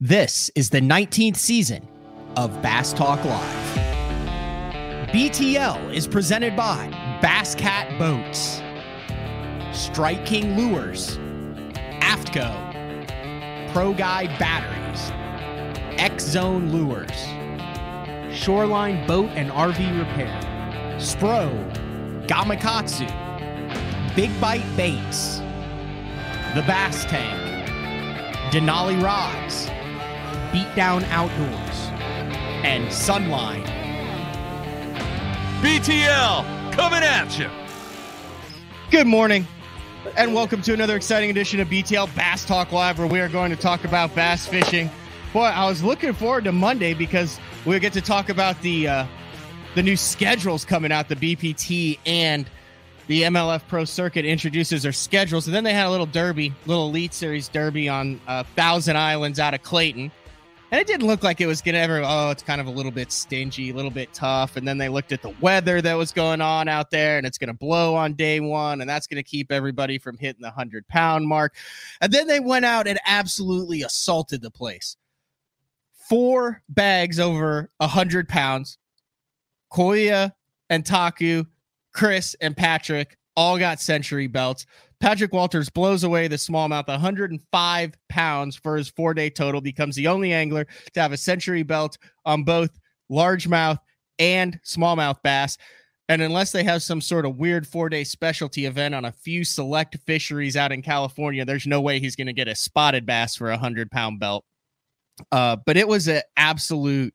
This is the 19th season of Bass Talk Live. BTL is presented by Bass Cat Boats, Strike King Lures, Aftco, Pro Guide Batteries, X Zone Lures, Shoreline Boat and RV Repair, Spro, Gamakatsu, Big Bite Baits, The Bass Tank, Denali Rods, Beatdown Outdoors, and Sunline. BTL coming at you. Good morning, and welcome to another exciting edition of BTL Bass Talk Live, where we are going to talk about bass fishing. Boy, I was looking forward to Monday because we'll get to talk about the uh, the new schedules coming out. The BPT and the MLF Pro Circuit introduces their schedules, and then they had a little derby, little Elite Series derby on uh, Thousand Islands out of Clayton. And it didn't look like it was going to ever, oh, it's kind of a little bit stingy, a little bit tough. And then they looked at the weather that was going on out there, and it's going to blow on day one, and that's going to keep everybody from hitting the 100 pound mark. And then they went out and absolutely assaulted the place. Four bags over 100 pounds. Koya and Taku, Chris and Patrick all got century belts. Patrick Walters blows away the smallmouth 105 pounds for his four day total, becomes the only angler to have a century belt on both largemouth and smallmouth bass. And unless they have some sort of weird four day specialty event on a few select fisheries out in California, there's no way he's going to get a spotted bass for a 100 pound belt. Uh, but it was an absolute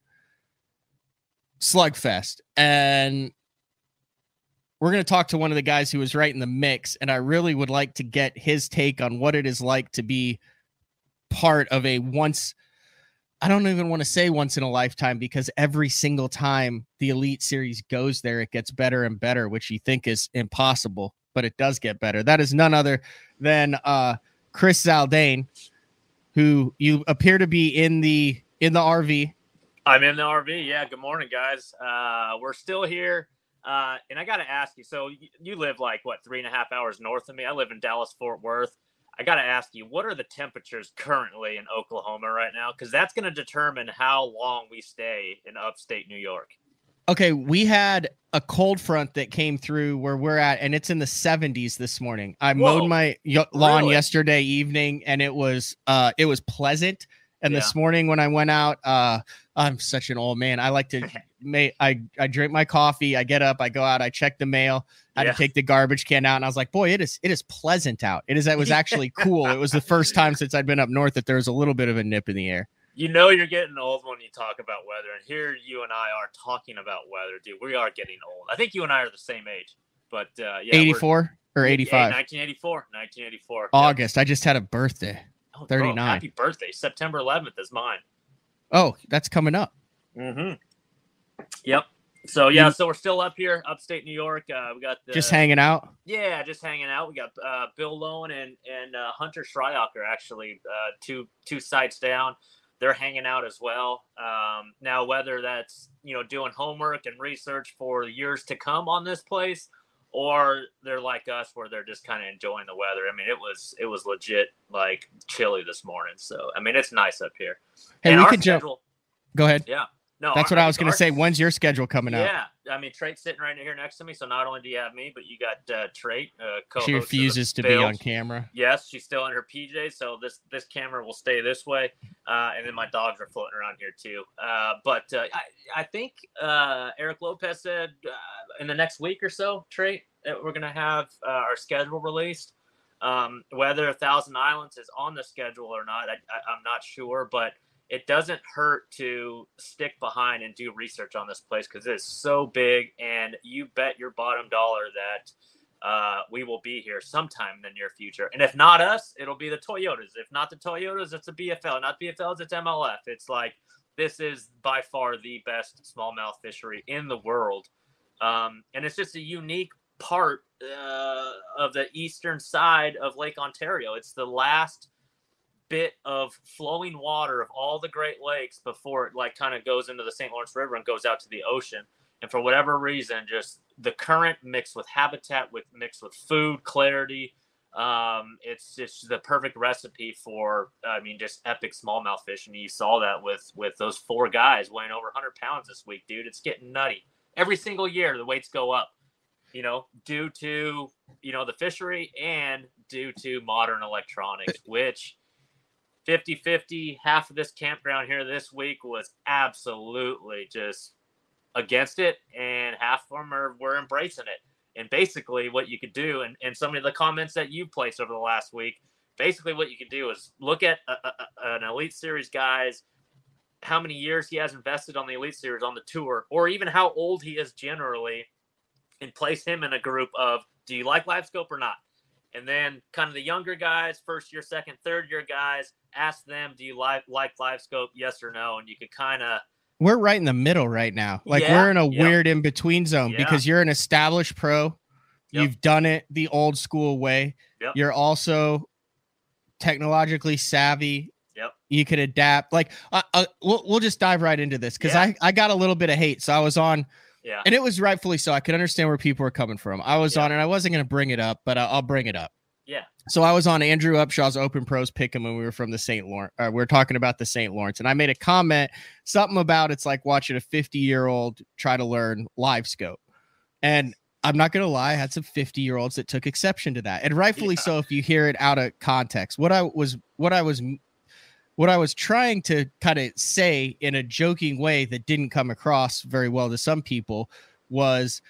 slugfest. And we're going to talk to one of the guys who was right in the mix. And I really would like to get his take on what it is like to be part of a once, I don't even want to say once in a lifetime because every single time the Elite Series goes there, it gets better and better, which you think is impossible, but it does get better. That is none other than uh, Chris Zaldain, who you appear to be in the in the RV. I'm in the RV. Yeah. Good morning, guys. Uh, we're still here. Uh, and I got to ask you so you, you live like what, three and a half hours north of me? I live in Dallas, Fort Worth. I got to ask you, what are the temperatures currently in Oklahoma right now? Because that's going to determine how long we stay in upstate New York. Okay, we had a cold front that came through where we're at, and it's in the 70s this morning. I Whoa, mowed my y- lawn really? yesterday evening, and it was uh, it was pleasant. And Yeah. this morning when I went out, uh, I'm such an old man. I like to I I drink my coffee. I get up, I go out, I check the mail. I had Yeah. to take the garbage can out, and I was like, boy, it is it is pleasant out. It is. It was actually cool. It was the first time since I'd been up north that there was a little bit of a nip in the air. You know you're getting old when you talk about weather, and here you and I are talking about weather, dude. We are getting old. I think you and I are the same age, but uh, yeah, 84 or 85. 1984, 1984. Yep. August. I just had a birthday. Oh, bro, 39. happy birthday! September 11th is mine. Oh, that's coming up. Mm-hmm. Yep. So yeah, so we're still up here, upstate New York. Uh, we got the, Just hanging out. Yeah, just hanging out. We got uh, Bill Lowen and and uh, Hunter Shryocker actually uh, two two sites down. They're hanging out as well. Um, now, whether that's you know doing homework and research for years to come on this place, or they're like us where they're just kind of enjoying the weather. I mean, it was it was legit like chilly this morning. So I mean, it's nice up here. Hey, And we could jump. Go ahead. Yeah. No, That's what I was going to say. When's your schedule coming out? yeah, I mean Trait's sitting right here next to me, so not only do you have me, but you got uh, Trait. Uh, She refuses to be on camera. Yes, she's still in her PJs, so this this camera will stay this way, uh, and then my dogs are floating around here too. Uh, but uh, I I think uh, Eric Lopez said uh, in the next week or so, Trait, that we're gonna have uh, our schedule released. Um, whether Thousand Islands is on the schedule or not, I, I, I'm not sure, but it doesn't hurt to stick behind and do research on this place because it is so big, and you bet your bottom dollar that uh, we will be here sometime in the near future. And if not us, it'll be the Toyotas. If not the Toyotas, it's a BFL. Not BFLs, it's MLF. It's like this is by far the best smallmouth fishery in the world, um, and it's just a unique part uh, of the eastern side of Lake Ontario. It's the last bit of flowing water of all the Great Lakes before it like kind of goes into the St. Lawrence River and goes out to the ocean. And for whatever reason, just the current mixed with habitat, with mixed with food, clarity, Um, it's just the perfect recipe for, I mean, just epic smallmouth fishing. You saw that with with those four guys weighing over 100 pounds this week, dude. It's getting nutty. Every single year, the weights go up. You know, due to you know the fishery and due to modern electronics, which 50 50, half of this campground here this week was absolutely just against it, and half of them are were embracing it. And basically, what you could do, and, and some of the comments that you placed over the last week, basically what you could do is look at a, a, an Elite Series guy's how many years he has invested on the Elite Series on the tour, or even how old he is generally, and place him in a group of do you like live scope or not? And then kind of the younger guys, first year, second, third year guys, ask them, do you like like LiveScope? Yes or no? And you could kind of we're right in the middle right now. Like Yeah, we're in a yep. weird in between zone Yeah. because you're an established pro. Yep. You've done it the old school way. Yep. You're also technologically savvy. Yep. You could adapt. Like uh, uh, we'll we'll just dive right into this because Yeah. I I got a little bit of hate. So I was on, yeah, and it was rightfully so. I could understand where people were coming from. I was Yeah. on, and I wasn't going to bring it up, but I'll bring it up. Yeah, So I was on Andrew Upshaw's Open Pros Pick'em when we were from the St. Lawrence. Uh, we are talking about the St. Lawrence, and I made a comment, something about it's like watching a 50 year old try to learn live scope. And I'm not gonna lie, I had some 50 year olds that took exception to that, and rightfully Yeah. so. If you hear it out of context, what I was, what I was, what I was trying to kind of say in a joking way that didn't come across very well to some people was,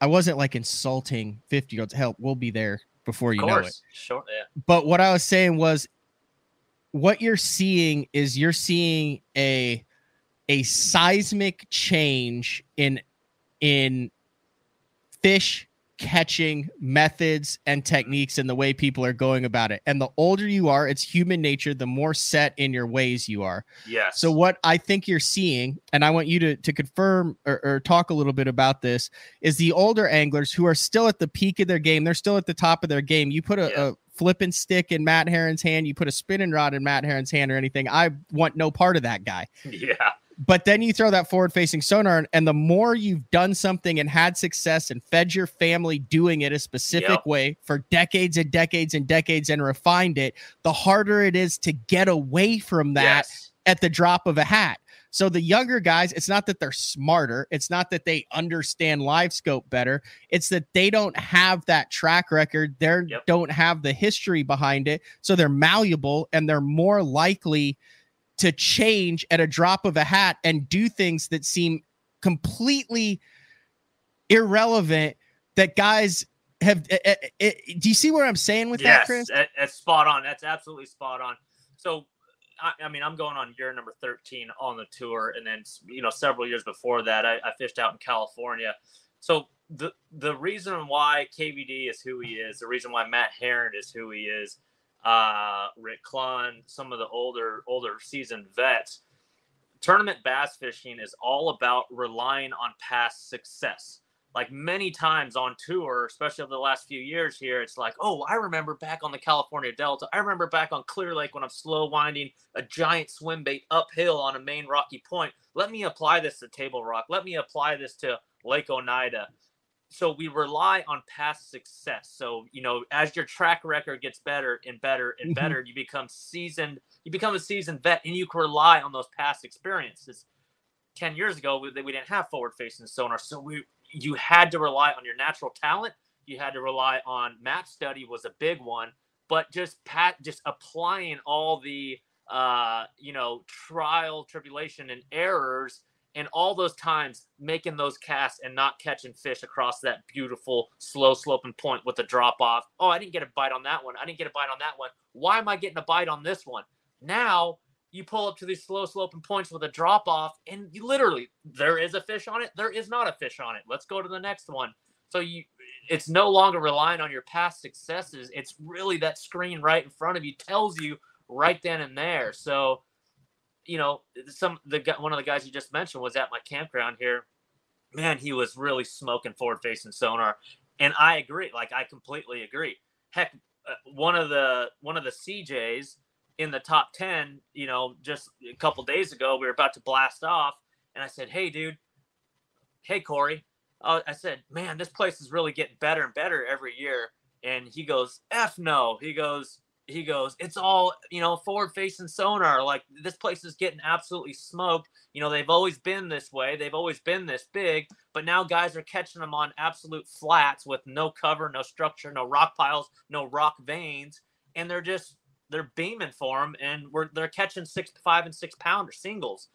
I wasn't like insulting 50 year olds. Help, we'll be there before you know it. sure, yeah, but what I was saying was what you're seeing is you're seeing a a seismic change in in fish catching methods and techniques and the way people are going about it. And the older you are, it's human nature, the more set in your ways you are. yes. So what I think you're seeing, and I want you to to confirm or, or talk a little bit about this, is the older anglers who are still at the peak of their game. They're still at the top of their game. You put a, Yeah. a flipping stick in Matt Herren's hand, you put a spinning rod in Matt Herren's hand or anything. I want no part of that guy. yeah, But then you throw that forward facing sonar, and- the more you've done something and had success and fed your family doing it a specific Yep. way for decades and decades and decades and refined it, the harder it is to get away from that yes, at the drop of a hat. So the younger guys, it's not that they're smarter, it's not that they understand live scope better, it's that they don't have that track record, they Yep. don't have the history behind it, so they're malleable and they're more likely to change at a drop of a hat and do things that seem completely irrelevant that guys have eh, eh, do you see where I'm saying with that, Chris? that- that's spot on. That's absolutely spot on. So, I, I mean, I'm going on year number 13 on the tour, and then you know, several years before that, I, I fished out in California. So the the reason why KVD is who he is, the reason why Matt Herren is who he is, uh, Rick Clunn, some of the older older seasoned vets. Tournament bass fishing is all about relying on past success like many times on tour, especially over the last few years here, it's like, oh, I remember back on the California Delta. I remember back on Clear Lake when I'm slow winding a giant swim bait uphill on a main rocky point. Let me apply this to Table Rock. Let me apply this to Lake Oneida. So we rely on past success. So, you know, as your track record gets better and better and Mhm. better, you become seasoned, you become a seasoned vet and you can rely on those past experiences. 10 years ago, we, we didn't have forward facing sonar. So we, you had to rely on your natural talent. You had to rely on map study was a big one, but just pat, just applying all the, uh, you know, trial, tribulation, and errors, and all those times making those casts and not catching fish across that beautiful slow sloping point with a drop off. Oh, I didn't get a bite on that one. I didn't get a bite on that one. Why am I getting a bite on this one? Now you pull up to these slow sloping points with a drop off, and you literally there is a fish on it, there is not a fish on it. Let's go to the next one. So you it's no longer relying on your past successes. It's really that screen right in front of you tells you right then and there. So, you know, some the one of the guys you just mentioned was at my campground here. Man, he was really smoking forward facing sonar. And I agree. Like I completely agree. Heck, uh, one of the one of the CJs in the top 10, you know, just a couple days ago, we were about to blast off. And I said, Hey, dude, hey, Corey. Uh, I said, Man, this place is really getting better and better every year. and he goes, "F no." He goes, he goes, "It's all you know, forward facing sonar. Like this place is getting absolutely smoked. You know, they've always been this way. They've always been this big, but now guys are catching them on absolute flats with no cover, no structure, no rock piles, no rock veins, and they're just they're beaming for them, and we're they're catching six, five, and six pounder singles,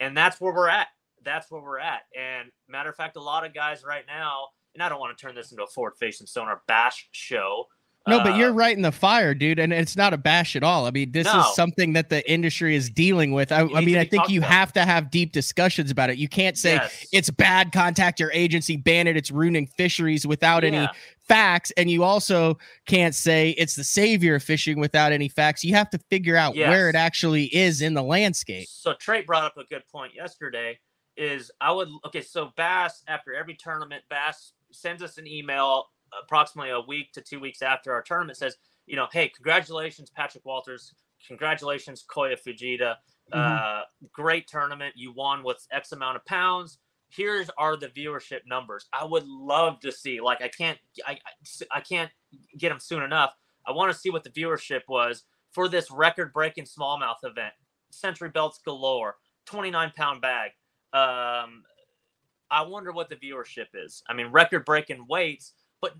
and that's where we're at. That's where we're at. And matter of fact, a lot of guys right now, and I don't want to turn this into a forward facing sonar bash show. No, but you're uh, right in the fire, dude, and it's not a bash at all. I mean, this No. is something that the industry is dealing with. I, I mean, I think you about. have to have deep discussions about it. You can't say yes. it's bad, contact your agency, ban it, it's ruining fisheries without any facts, and you also can't say it's the savior of fishing without any facts. You have to figure out where it actually is in the landscape. So Trey brought up a good point yesterday. Is I would okay. So Bass after every tournament, Bass sends us an email approximately a week to two weeks after our tournament. Says, you know, hey, congratulations, Patrick Walters. Congratulations, Koya Fujita. Uh, great tournament. You won with X amount of pounds. Here's are the viewership numbers. I would love to see. Like I can't. I I- can't get them soon enough. I want to see what the viewership was for this record-breaking smallmouth event. Century belts galore, 29 pound bag. Um, I wonder what the viewership is. I mean, record breaking weights, but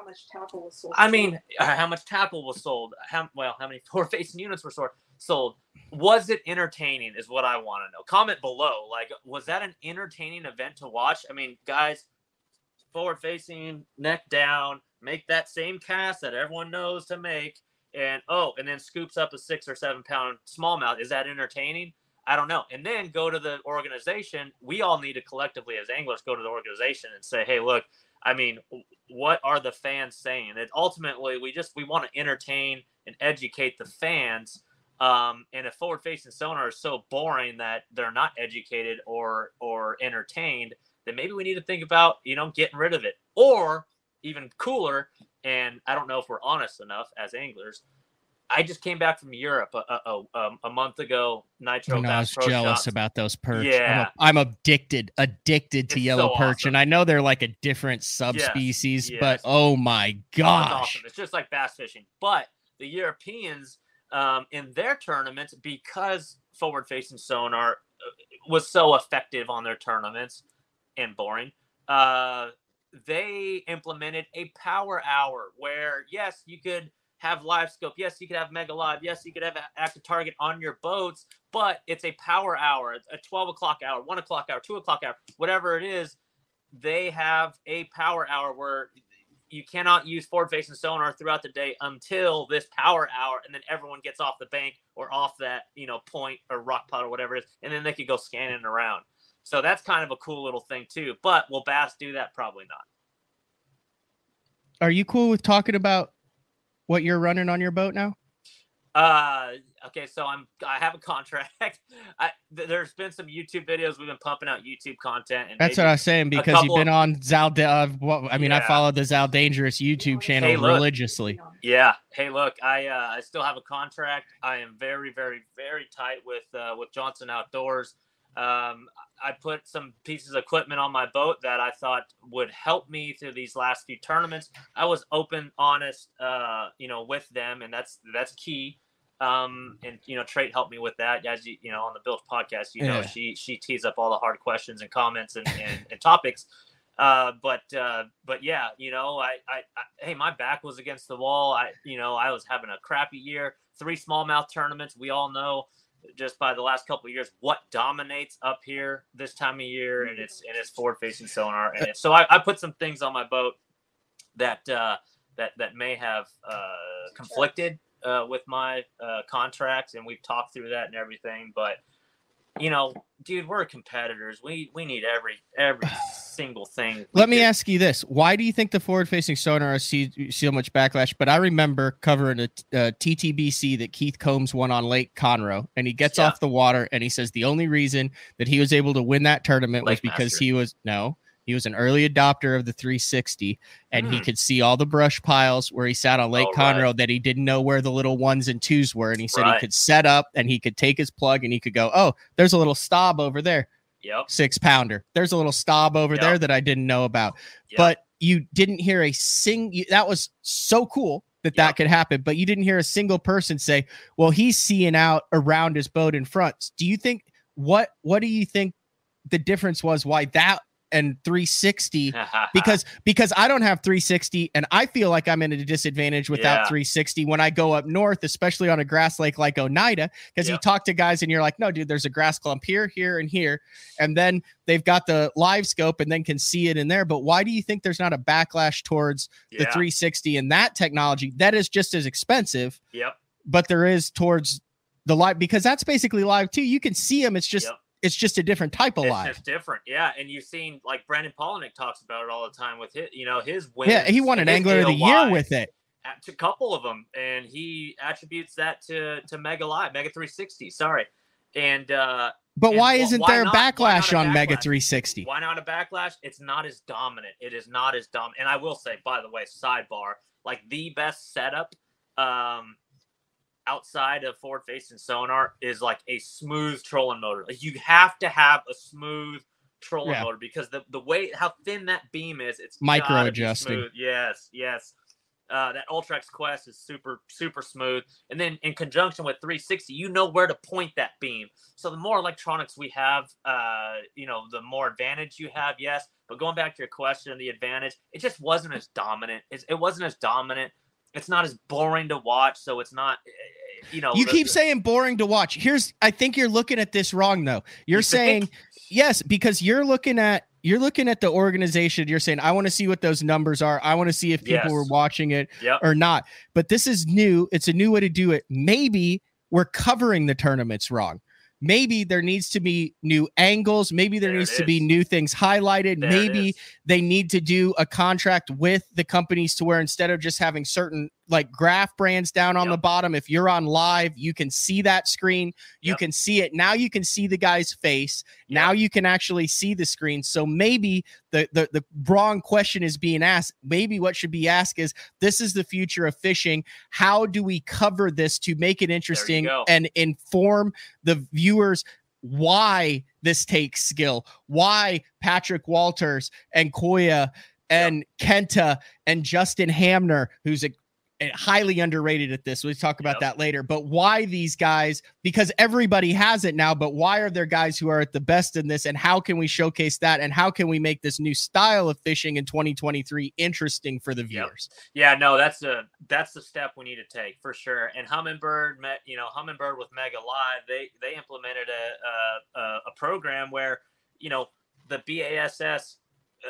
how much tackle was sold. I mean, uh, how much tackle was sold? How well, how many forward facing units were sold? Sold. Was it entertaining? Is what I want to know. Comment below. Like, was that an entertaining event to watch? I mean, guys, forward facing, neck down, make that same cast that everyone knows to make, and oh, and then scoops up a six or seven pound smallmouth. Is that entertaining? I don't know. And then go to the organization. We all need to collectively, as anglers, go to the organization and say, hey, look, I mean, what are the fans saying? And ultimately, we just we want to entertain and educate the fans. Um, and if forward facing sonar is so boring that they're not educated or or entertained, then maybe we need to think about you know getting rid of it, or even cooler. And I don't know if we're honest enough as anglers. I just came back from Europe a, a, a, a month ago. Nitro I know, I was jealous Shops. about those perch. I'm Yeah. I'm, addicted, addicted to It's yellow so perch, awesome. and I know they're like a different subspecies, but yes. oh my Oh, it's gosh, awesome. It's just like bass fishing. But the Europeans um, in their tournaments, because forward facing sonar uh, was so effective on their tournaments and boring, uh, they implemented a power hour where, yes, you could have live scope. Yes, you could have mega live. Yes, you could have active target on your boats, but it's a power hour, a 12 o'clock hour, one o'clock hour, two o'clock hour, whatever it is. They have a power hour where you cannot use forward facing sonar throughout the day until this power hour, and then everyone gets off the bank or off that you know point or rock pot or whatever it is, and then they could go scanning around. So that's kind of a cool little thing too. But will Bass do that? Probably not. are you cool with talking about what you're running on your boat now? Uh, okay, so I'm I have a contract. I th- there's been some YouTube videos we've been pumping out YouTube content, and That's what I was saying because you've been on Zal. Uh, what, I mean, I Yeah. follow the Zal Dangerous YouTube channel Hey, look. religiously. Yeah. Hey, look, I uh, I still have a contract. I am very, very, very tight with uh, with Johnson Outdoors. Um, I put some pieces of equipment on my boat that I thought would help me through these last few tournaments. I was open, honest, uh, you know, with them, and that's that's key. Um, and you know, Trait helped me with that. As you, you know, on the Bilge podcast, you know, Yeah. she she tees up all the hard questions and comments and and, and topics. Uh, but uh, but yeah, you know, I, I, I hey, my back was against the wall. I you know I was having a crappy year. Three smallmouth tournaments. We all know just by the last couple years what dominates up here this time of year, and it's and it's forward facing sonar. And so I, I put some things on my boat that uh, that that may have uh, conflicted uh, with my uh, contracts, and we've talked through that and everything. But you know, dude, we're competitors. We we need every every single thing. Let me do. ask you this: Why do you think the forward-facing sonar see so much backlash? But I remember covering a, a TTBC that Keith Combs won on Lake Conroe, and he gets Yeah. off the water and he says the only reason that he was able to win that tournament was because Master. he was no, he was an early adopter of the 360, and he Hmm. could see all the brush piles where he sat on Lake Oh, right. Conroe that he didn't know where the little ones and twos were, and he said Right. he could set up and he could take his plug and he could go, oh, there's a little stob over there Yep. six pounder. There's a little stob over Yep. there that I didn't know about. Yep. But you didn't hear a sing. That was so cool that that could happen, but you didn't hear a single person say, "Well, he's seeing out around his boat in front." Do you think what what do you think the difference was? Why that and 360? Because because I don't have 360, and I feel like I'm in a disadvantage without Yeah. 360 when I go up north, especially on a grass lake like Oneida. Because you talk to guys and you're like, "No, dude, there's a grass clump here, here, and here," and then they've got the live scope and then can see it in there. But why do you think there's not a backlash towards the 360 and that technology that is just as expensive, Yep. but there is towards the live because that's basically live too. You can see them. It's just Yep. It's just a different type of It's just different, yeah. And you've seen like Brandon Palaniuk talks about it all the time with his, you know, his wins. Yeah, he won an angler of the year with it. a couple of them, and he attributes that to to Mega Live, Mega 360. Sorry, and uh, But And why isn't why there not- backlash on Mega 360? why not a backlash? It's not as dominant. It is not as dumb. And I will say, by the way, sidebar, like the best setup, um, outside of forward facing sonar is like a smooth trolling motor. Like you have to have a smooth trolling Yeah. motor because the the way how thin that beam is, it's Micro adjusting. Yes, yes. Uh, that Ultrex Quest is super, super smooth. And then in conjunction with 360, you know where to point that beam. So the more electronics we have, uh, you know, the more advantage you have, yes. But going back to your question, the advantage, it just wasn't as dominant. It's, it wasn't as dominant. It's not as boring to watch. So it's not, eh, you know. You the- keep the- saying boring to watch. Here's I think you're looking at this wrong though. You're You saying think? yes because you're looking at you're looking at the organization. You're saying I want to see what those numbers are. I want to see if people were Yes. watching it Yep. or not. But this is new. It's a new way to do it. Maybe we're covering the tournaments wrong. Maybe there needs to be new angles. Maybe there, There needs to be new things highlighted. There Maybe they need to do a contract with the companies to where instead of just having certain like graph brands down on Yep. the bottom, if you're on live, you can see that screen. You Yep. can see it. Now you can see the guy's face. Now you can actually see the screen. So maybe the, the the wrong question is being asked. Maybe what should be asked is this is the future of fishing. How do we cover this to make it interesting and inform the viewers why this takes skill, why Patrick Walters and Koya and Kenta and Justin Hamner, who's a highly underrated at this. We'll talk about Yep. that later. But why these guys? Because everybody has it now. But why are there guys who are at the best in this? And how can we showcase that? And how can we make this new style of fishing in 2023 interesting for the Yep. viewers? Yeah, no, that's a that's the step we need to take for sure. And Humminbird met, you know, Humminbird with Mega Live, they they implemented a a, a, a program where you know the BASS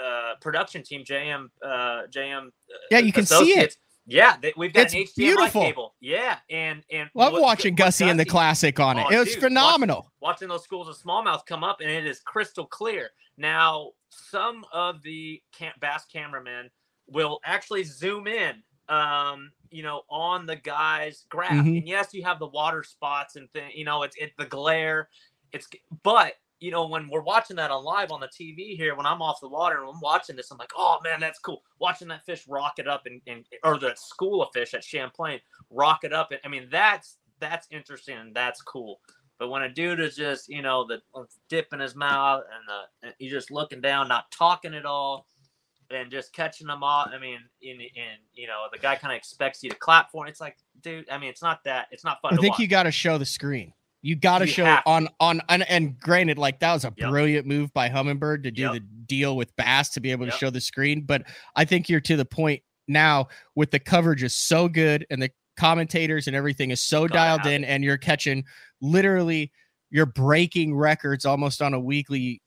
uh, production team, JM uh, JM. uh, Yeah, you can see it. Yeah, they, we've got It's an HDMI beautiful. cable. Yeah, and and Love what- watching what Gussie and the classic on it. Oh, it was dude, watch- phenomenal. watching those schools of smallmouth come up and it is crystal clear. Now, some of the cam- bass cameramen will actually zoom in, um, you know, on the guy's graph. Mhm. And yes, you have the water spots and thing, you know, it's it the glare. It's but you know, when we're watching that on live on the TV here, when I'm off the water and I'm watching this, I'm like, oh man, that's cool. Watching that fish rocket up and, and or the school of fish at Champlain rocket up. And I mean, that's that's interesting and that's cool. But when a dude is just, you know, the uh, dip in his mouth and you're just looking down, not talking at all, and just catching them all. I mean, in in you know, the guy kind of expects you to clap for him. It's like, dude, I mean, it's not that. It's not fun. I to think watch. you got to show the screen. You got to show have on on and, and granted, like that was a Yep. brilliant move by Humminbird to do Yep. the deal with Bass to be able to Yep. show the screen. But I think you're to the point now with the coverage is so good and the commentators and everything is so Gotta dialed in, and you're catching literally you're breaking records almost on a weekly.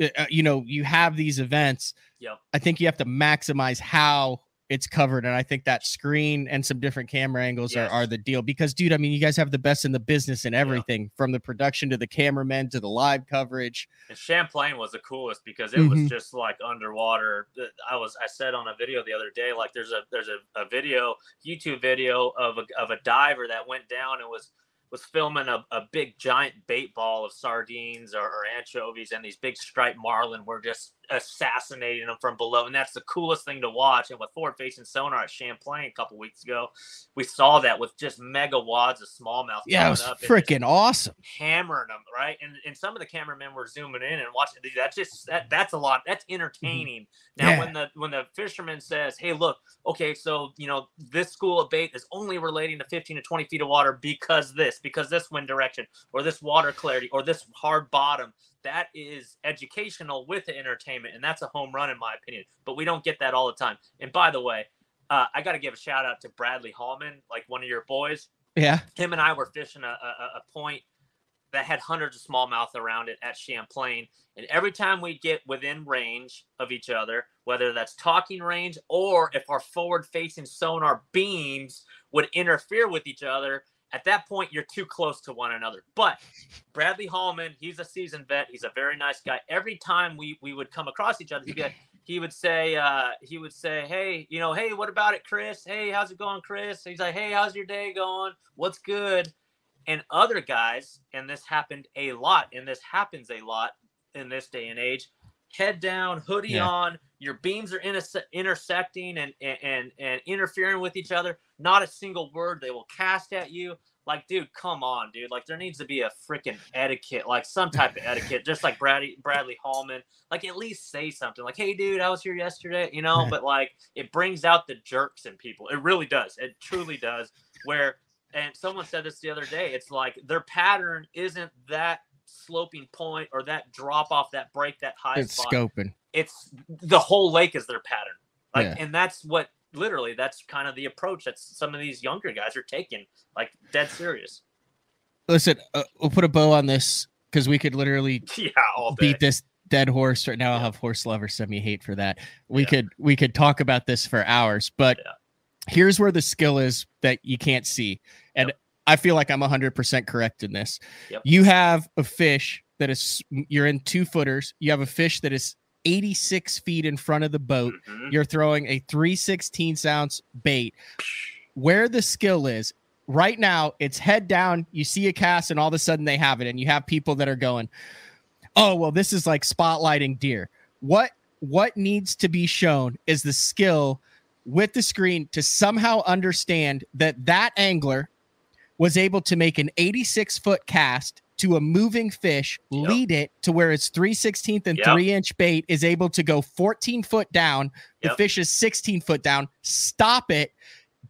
uh, uh, You know, you have these events. Yep. I think you have to maximize how it's covered. And I think that screen and some different camera angles Yes. are, are the deal. Because, dude, I mean, you guys have the best in the business and everything from the production to the cameramen to the live coverage. And Champlain was the coolest because it was Mhm. just like underwater. I was I said on a video the other day, like there's a there's a, a video, YouTube video of a of a diver that went down and was was filming a, a big giant bait ball of sardines or, or anchovies, and these big striped marlin were just assassinating them from below. And that's the coolest thing to watch. And with forward facing sonar at Champlain a couple weeks ago, we saw that with just mega wads of smallmouth. Yeah, it was freaking awesome. hammering them, right? And and some of the cameramen were zooming in and watching. That's just that that's a lot. That's mm-hmm. entertaining. Now Yeah. when the when the fisherman says, "Hey, look, okay, so you know this school of bait is only relating to 15 to 20 feet of water because this, because this wind direction, or this water clarity, or this hard bottom." That is educational with the entertainment, and that's a home run in my opinion. But we don't get that all the time. And by the way, uh, I got to give a shout out to Bradley Hallman, like one of your boys Yeah. him and I were fishing a, a, a point that had hundreds of smallmouth around it at Champlain. And every time we get within range of each other, whether that's talking range or if our forward facing sonar beams would interfere with each other, at that point you're too close to one another. But Bradley Hallman, he's a seasoned vet. He's a very nice guy. Every time we we would come across each other, he'd be like, he would say, uh, he would say, hey, you know, hey, what about it, Chris? Hey, how's it going, Chris? He's like, hey, how's your day going? What's good? And other guys, and this happened a lot, and this happens a lot in this day and age. Head down, hoodie Yeah. on. Your beams are interse- intersecting and, and and and interfering with each other. Not a single word they will cast at you. Like, dude, come on, dude. Like, there needs to be a freaking etiquette, like some type of etiquette, just like Bradley Bradley Hallman. Like, at least say something, like, "Hey, dude, I was here yesterday," you know. But like, it brings out the jerks in people. It really does. It truly does. Where, and someone said this the other day. It's like their pattern isn't that sloping point or that drop off, that break, that high It's spot scoping. it's the whole lake is their pattern. Like, Yeah. and that's what literally that's kind of the approach that some of these younger guys are taking, like dead serious. Listen, uh, we'll put a bow on this because we could literally yeah, all beat this dead horse right now. I'll have horse lovers send me hate for that. We Yeah. could we could talk about this for hours, but Yeah. here's where the skill is that you can't see. And Yep. I feel like I'm 100% correct in this. Yep. You have a fish that is you're in two footers. You have a fish that is 86 feet in front of the boat. Mhm. You're throwing a 316 ounce bait. Where the skill is right now, it's head down. You see a cast, and all of a sudden they have it, and you have people that are going, "Oh, well, this is like spotlighting deer." What what needs to be shown is the skill with the screen to somehow understand that that angler was able to make an 86 foot cast to a moving fish, Yep. lead it to where its 3 16th and Yep. 3 inch bait is able to go 14 foot down. The Yep. fish is 16 foot down. Stop it,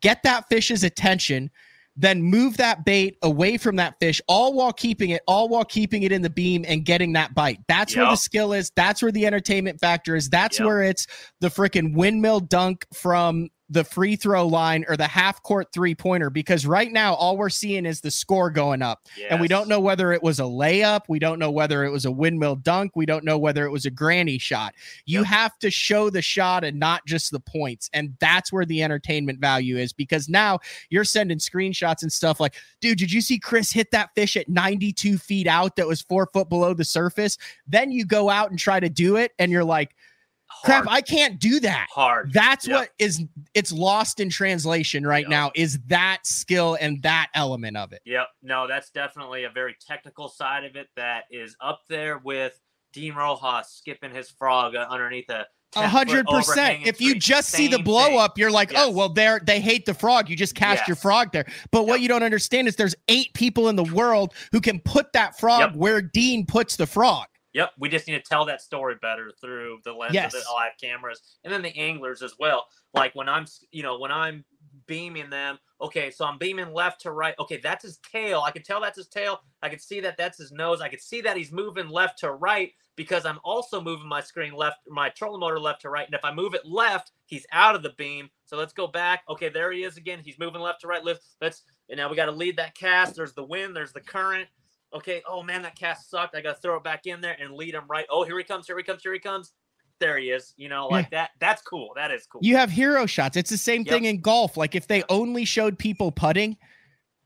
get that fish's attention, then move that bait away from that fish, all while keeping it, all while keeping it in the beam and getting that bite. That's where the skill is. That's where the entertainment factor is. That's where it's the freaking windmill dunk from the free throw line or the half court three pointer. Because right now, all we're seeing is the score going up. And we don't know whether it was a layup. We don't know whether it was a windmill dunk. We don't know whether it was a granny shot. You Yep. have to show the shot and not just the points. And that's where the entertainment value is because now you're sending screenshots and stuff like, dude, did you see Chris hit that fish at 92 feet out that was four foot below the surface? Then you go out and try to do it and you're like, crap, Hard. I can't do that. hard. That's Yep. what is it's lost in translation right Yep. now is that skill and that element of it. Yep. No, that's definitely a very technical side of it that is up there with Dean Rojas skipping his frog underneath a hundred percent. If you just see the blow thing. up, you're like, oh well, they're they hate the frog. You just cast your frog there. But what you don't understand is there's eight people in the world who can put that frog Yep. where Dean puts the frog. Yep, we just need to tell that story better through the lens Yes. of the live cameras and then the anglers as well. Like when I'm, you know, when I'm beaming them, okay, so I'm beaming left to right. Okay, that's his tail. I can tell that's his tail. I can see that that's his nose. I can see that he's moving left to right because I'm also moving my screen left, my trolling motor left to right. And if I move it left, he's out of the beam. So let's go back. Okay, there he is again. He's moving left to right. Lift. Let's. And now we got to lead that cast. There's the wind. There's the current okay, oh man, that cast sucked. I got to throw it back in there and lead him right. Oh, here he comes, here he comes, here he comes. There he is. You know, like that. That's cool. That is cool. You have hero shots. It's the same Yep. thing in golf. Like if they only showed people putting,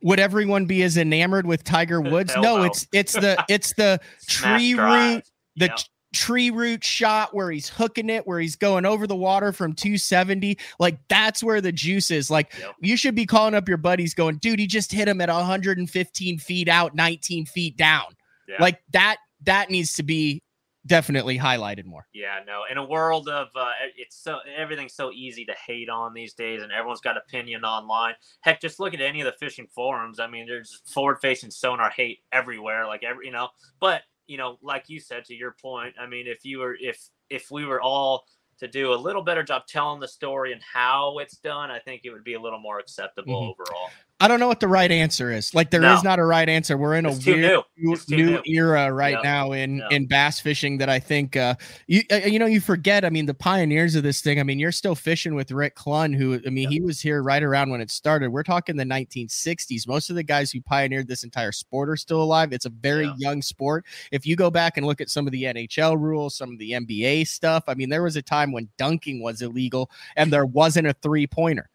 would everyone be as enamored with Tiger Woods? No, no. it's it's the it's the tree drive. root, the Yep. Tree root shot where he's hooking it, where he's going over the water from 270. Like that's where the juice is. Like Yep. you should be calling up your buddies going, dude, he just hit him at 115 feet out, 19 feet down. Yeah. Like that, that needs to be definitely highlighted more. Yeah, no. In a world of uh, it's so everything's so easy to hate on these days, and everyone's got opinion online. Heck, just look at any of the fishing forums. I mean, there's forward-facing sonar hate everywhere, like every you know. But you know, like you said, to your point, I mean, if you were if if we were all to do a little better job telling the story and how it's done, I think it would be a little more acceptable Mhm. overall. I don't know what the right answer is. Like there is No. not a right answer. We're in a It's too weird new. new, era right now in in bass fishing that I think uh you uh, you know you forget I mean the pioneers of this thing I mean you're still fishing with Rick Clunn, who I mean Yeah. he was here right around when it started we're talking the 1960s most of the guys who pioneered this entire sport are still alive it's a very Yeah. young sport if you go back and look at some of the NHL rules some of the NBA stuff I mean there was a time when dunking was illegal and there wasn't a three pointer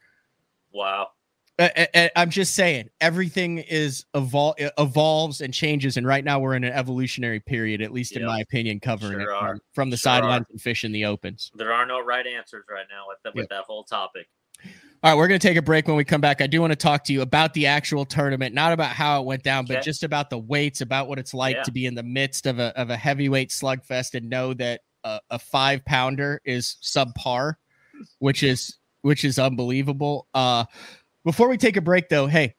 Wow. Uh, uh, uh, I'm just saying everything is evol- evolves and changes, and right now we're in an evolutionary period, at least in my opinion, covering Sure from, from the Sure sidelines and fish in the opens. There are no right answers right now with that, with that whole topic. All right, we're going to take a break. When we come back, I do want to talk to you about the actual tournament, not about how it went down, but just about the weights, about what it's like Yeah. to be in the midst of a of a heavyweight slugfest and know that a, a five pounder is subpar, which is which is unbelievable. Uh, before we take a break, though, hey,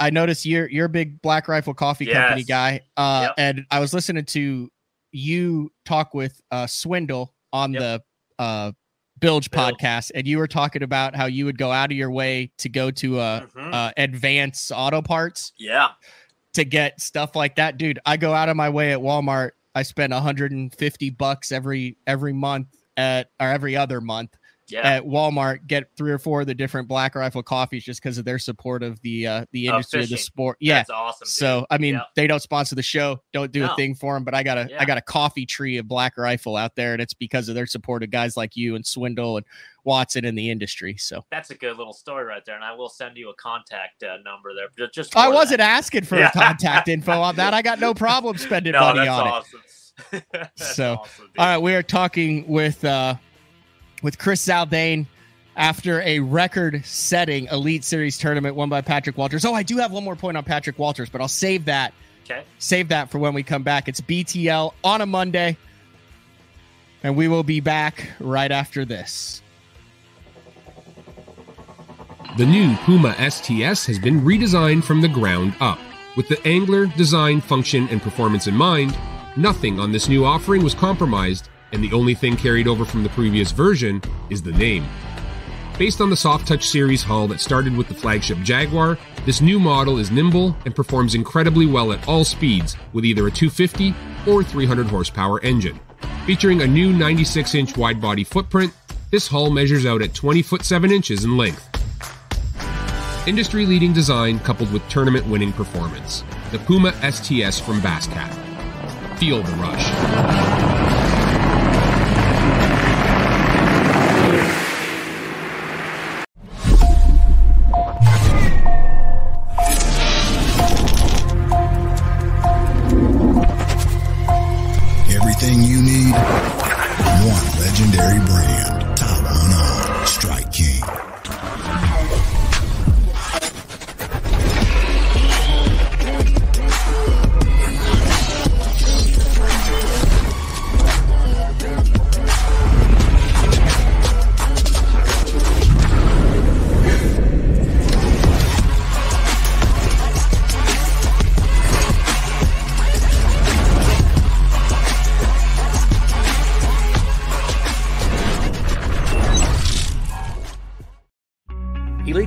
I noticed you're you're a big Black Rifle Coffee Company guy, uh, Yep. and I was listening to you talk with uh, Swindle on Yep. the uh, Bilge Bilge. podcast, and you were talking about how you would go out of your way to go to uh, Mhm. uh, Advance Auto Parts yeah. to get stuff like that, dude. I go out of my way at Walmart. I spend 150 bucks every every month at or every other month Yeah. at Walmart. Get three or four of the different Black Rifle coffees just because of their support of the uh, the industry of the sport. Yeah. That's awesome. dude. So I mean, Yeah. they don't sponsor the show, don't do a thing for them, but I got a I Yeah. got a coffee tree of Black Rifle out there, and it's because of their support of guys like you and Swindle and Watson in the industry. So That's a good little story right there, and I will send you a contact uh, number there. Just, I wasn't that. asking for Yeah. contact info on that. I got no problem spending No, money on it. awesome. That's So, awesome. All right, we are talking with uh with Chris Zaldain after a record-setting Elite Series tournament won by Patrick Walters. Oh, I do have one more point on Patrick Walters, but I'll save that Okay. save that for when we come back. It's BTL on a Monday, and we will be back right after this. The new Puma STS has been redesigned from the ground up. With the angler, design, function, and performance in mind, nothing on this new offering was compromised, and the only thing carried over from the previous version is the name. Based on the Soft Touch series hull that started with the flagship Jaguar, this new model is nimble and performs incredibly well at all speeds with either a 250 or 300 horsepower engine. Featuring a new 96 inch wide body footprint, this hull measures out at 20 foot 7 inches in length. Industry leading design coupled with tournament winning performance. The Puma STS from Basscat. Feel the rush.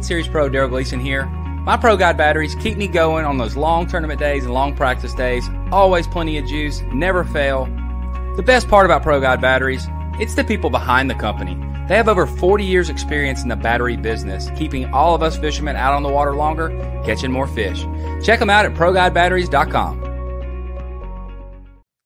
Series Pro Darold Gleason here. My Pro Guide batteries keep me going on those long tournament days and long practice days. Always plenty of juice, never fail. The best part about Pro Guide batteries, it's the people behind the company. They have over 40 years experience in the battery business, keeping all of us fishermen out on the water longer, catching more fish. Check them out at ProGuideBatteries.com.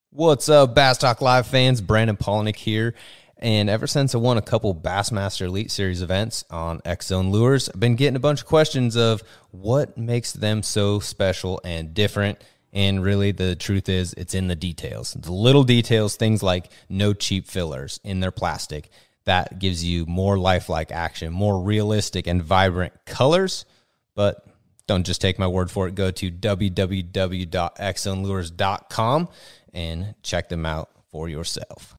What's up, Bass Talk Live fans? Brandon Palaniuk here. And ever since I won a couple Bassmaster Elite Series events on X Zone Lures, I've been getting a bunch of questions of what makes them so special and different. And really, the truth is, it's in the details. The little details, things like no cheap fillers in their plastic, that gives you more lifelike action, more realistic and vibrant colors. But don't just take my word for it. Go to www.xzonelures.com and check them out for yourself.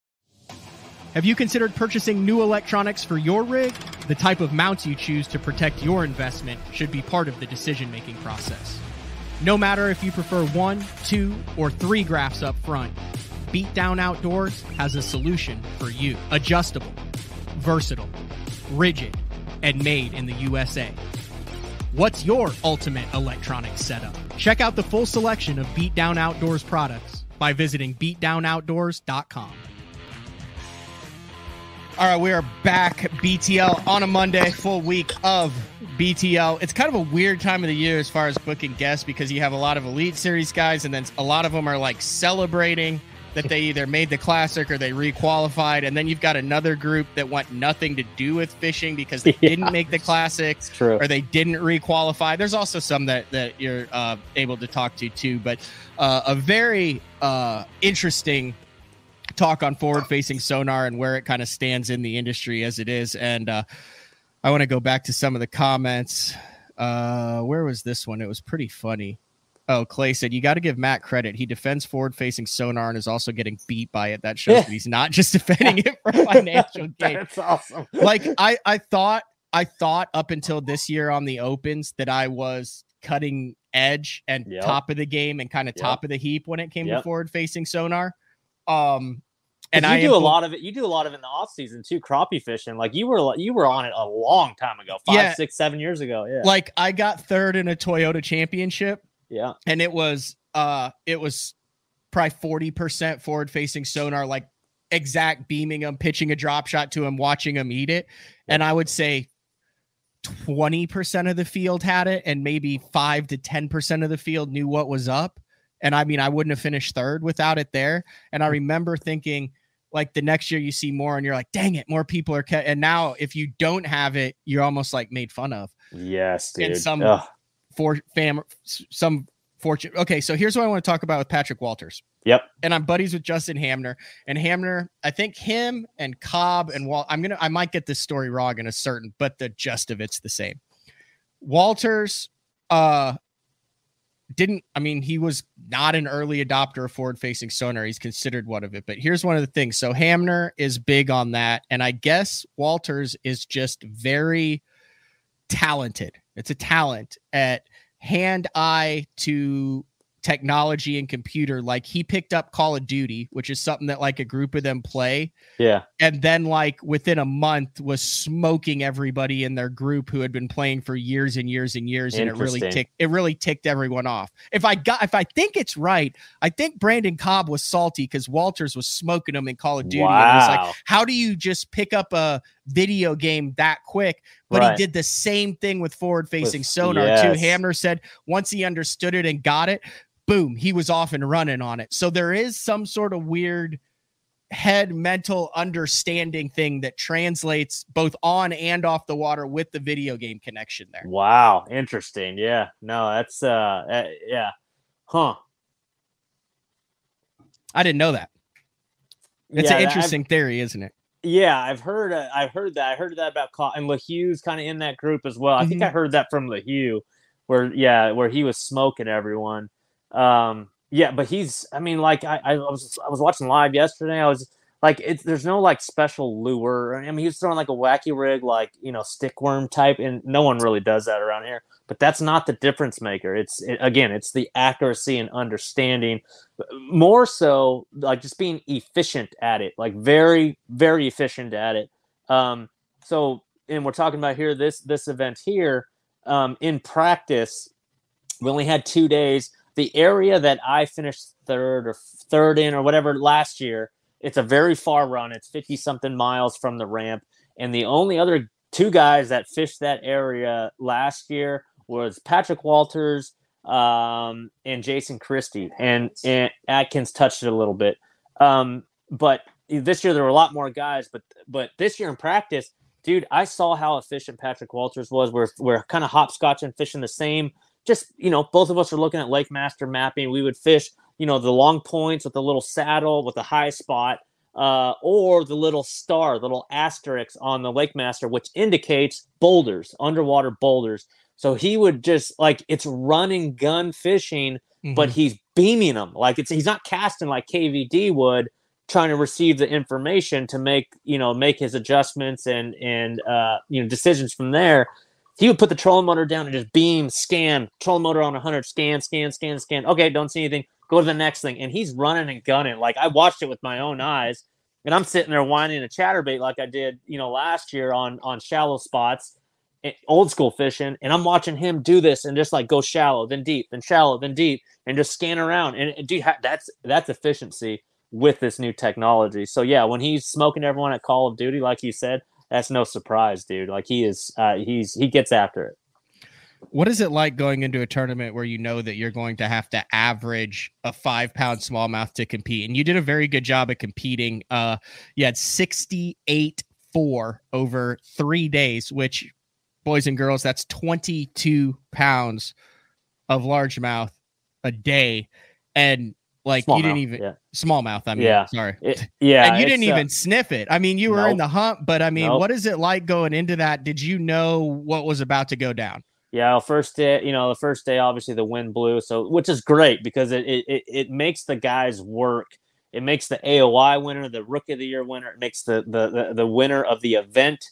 Have you considered purchasing new electronics for your rig? The type of mounts you choose to protect your investment should be part of the decision making process. No matter if you prefer one, two, or three graphs up front, Beatdown Outdoors has a solution for you. Adjustable, versatile, rigid, and made in the USA. What's your ultimate electronics setup? Check out the full selection of Beatdown Outdoors products by visiting beatdownoutdoors.com. All right, we are back BTL on a Monday, full week of BTL. It's kind of a weird time of the year as far as booking guests because you have a lot of Elite Series guys, and then a lot of them are like celebrating that they either made the classic or they requalified, and then you've got another group that want nothing to do with fishing because they Yeah. didn't make the classic true. or they didn't requalify. There's also some that that you're uh, able to talk to too, but uh, a very uh, interesting talk on forward facing sonar and where it kind of stands in the industry as it is. And uh, I want to go back to some of the comments. Uh, where was this one? It was pretty funny. Oh, Clay said, You got to give Matt credit. He defends forward facing sonar and is also getting beat by it. That shows Yeah. that he's not just defending it for financial gain That's awesome. like I I thought I thought up until this year on the opens that I was cutting edge and Yep. top of the game and kind of Yep. top of the heap when it came to forward facing sonar. Um and you I do impl- a lot of it. You do a lot of it in the off season too. Crappie fishing, like you were, you were on it a long time ago, five, Yeah. six, seven years ago. Yeah, like I got third in a Toyota championship yeah, and it was uh it was probably 40% forward facing sonar like exact beaming him pitching a drop shot to him watching him eat it and i would say 20% of the field had it and maybe 5 to 10% of the field knew what was up and i mean i wouldn't have finished third without it there and i remember thinking like the next year you see more and you're like dang it more people are ca-. and now if you don't have it you're almost like made fun of yes, And some- Ugh. for fam some fortune. Okay, so here's what I want to talk about with Patrick Walters. Yep. And I'm buddies with Justin Hamner. And Hamner, I think him and Cobb and Walt. I'm gonna I might get this story wrong in a certain, but the gist of it's the same. Walters uh didn't I mean he was not an early adopter of forward facing sonar. He's considered one of it. But here's one of the things. So Hamner is big on that. And I guess Walters is just very talented. It's a talent at hand eye to technology and computer. Like he picked up Call of Duty, which is something that like a group of them play, yeah, and then like within a month was smoking everybody in their group who had been playing for years and years and years, and it really ticked it really ticked everyone off. If I got if I think it's right, I think Brandon Cobb was salty because Walters was smoking him in Call of Duty. And it like, Wow. how do you just pick up a video game that quick? But Right. he did the same thing with forward facing sonar yes. too. Hamner said once he understood it and got it, boom, he was off and running on it. So there is some sort of weird head mental understanding thing that translates both on and off the water with the video game connection there. wow, interesting. Yeah, no, that's uh, uh yeah, huh? I didn't know that. It's Yeah, an that- I've- interesting theory, isn't it? Yeah, I've heard. Uh, I've heard that. I heard that about Ca- and LeHugh's kind of in that group as well. I think I Mm-hmm. heard that from LeHugh, where yeah, where he was smoking everyone. Um, yeah, but he's. I mean, like I, I was I was watching live yesterday. I was like, it's there's no like special lure. I mean, he was throwing like a wacky rig, like you know, stickworm type, and no one really does that around here. But that's not the difference maker. It's it, again, it's the accuracy and understanding more so like just being efficient at it like very very efficient at it um so and we're talking about here this this event here um in practice we only had two days the area that i finished third or third in or whatever last year it's a very far run it's 50 something miles from the ramp and the only other two guys that fished that area last year was patrick walters um, and Jason Christie, and, and Atkins touched it a little bit. Um, but this year there were a lot more guys, but but this year in practice, dude, I saw how efficient Patrick Walters was. We're we're kind of hopscotching, fishing the same just you know, both of us are looking at Lake Master mapping. We would fish, you know, the long points with the little saddle with the high spot, uh, or the little star, little asterisk on the Lake Master, which indicates boulders, underwater boulders. So he would just like it's running gun fishing, but Mhm. he's beaming them like it's he's not casting like KVD would, trying to receive the information to make you know make his adjustments and and uh, you know decisions from there. He would put the trolling motor down and just beam, scan, trolling motor on 100, scan, scan, scan, scan. Okay, don't see anything. Go to the next thing, and he's running and gunning. Like I watched it with my own eyes, and I'm sitting there whining a chatterbait like I did, you know, last year on on shallow spots, eh, old school fishing, and I'm watching him do this and just like go shallow, then deep, then shallow, then deep, and just scan around. And and dude, that's that's efficiency with this new technology. So yeah, when he's smoking everyone at Call of Duty, like you said, that's no surprise, dude. Like he is, uh, he's he gets after it. What is it like going into a tournament where you know that you're going to have to average a five pound smallmouth to compete? And you did a very good job at competing. Uh, you had 68 4 over three days, which, boys and girls, that's 22 pounds of largemouth a day. And like you didn't even yeah. smallmouth. I mean, Yeah. sorry. It- yeah, and you didn't uh, even sniff it. I mean, you were in the hump, but I mean, Nope. what is it like going into that? Did you know what was about to go down? Yeah, first day, you know, the first day, obviously the wind blew, so which is great because it it, it, it makes the guys work. It makes the AOY winner, the Rookie of the Year winner, it makes the the the, the winner of the event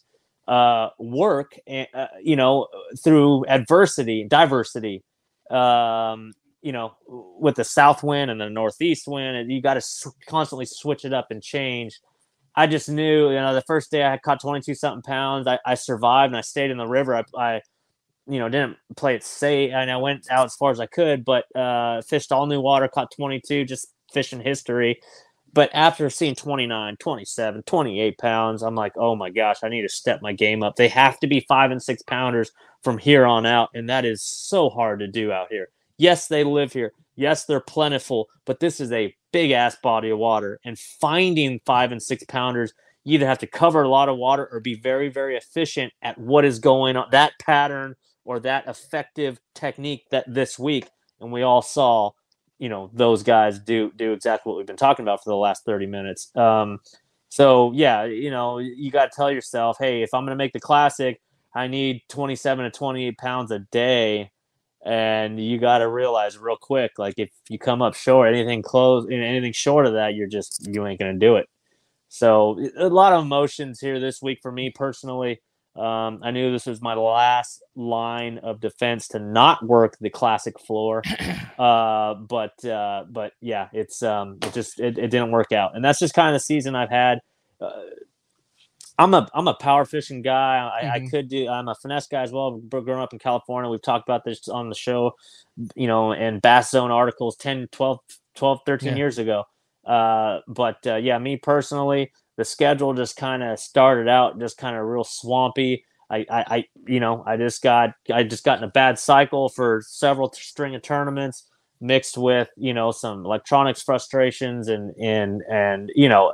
uh, work, uh, you know, through adversity, diversity. Um, you know, with the south wind and the northeast wind, and you got to s- constantly switch it up and change. I just knew, you know, the first day I had caught 22 something pounds. I, I survived and I stayed in the river. I, I you know, didn't play it safe, and I went out as far as I could, but uh, fished all new water, caught 22, just fishing history. But after seeing 29, 27, 28 pounds, I'm like, oh my gosh, I need to step my game up. They have to be five and six pounders from here on out, and that is so hard to do out here. Yes, they live here. Yes, they're plentiful, but this is a big ass body of water, and finding five and six pounders, you either have to cover a lot of water or be very, very efficient at what is going on, that pattern or that effective technique that this week, and we all saw, you know, those guys do do exactly what we've been talking about for the last 30 minutes. Um, so yeah, you know, you got to tell yourself, hey, if I'm to make the classic, I need 27 to 28 pounds a day. And you got to realize real quick, like if you come up short, anything close, anything short of that, you're just you ain't gonna do it. So a lot of emotions here this week for me personally. Um, I knew this was my last line of defense to not work the classic floor, uh, but uh, but yeah, it's um, it just it, it didn't work out, and that's just kind of the season I've had. Uh, I'm a I'm a power fishing guy. I, I Mhm. could do. I'm a finesse guy as well. Gr- Growing up in California, we've talked about this on the show, you know, and Bass Zone articles 10, 12, 12 13 Yeah. years ago. Uh, but uh, yeah, me personally, the schedule just kind of started out just kind of real swampy. I, I, I, you know, I just got I just got in a bad cycle for several t- string of tournaments mixed with you know some electronics frustrations and and and you know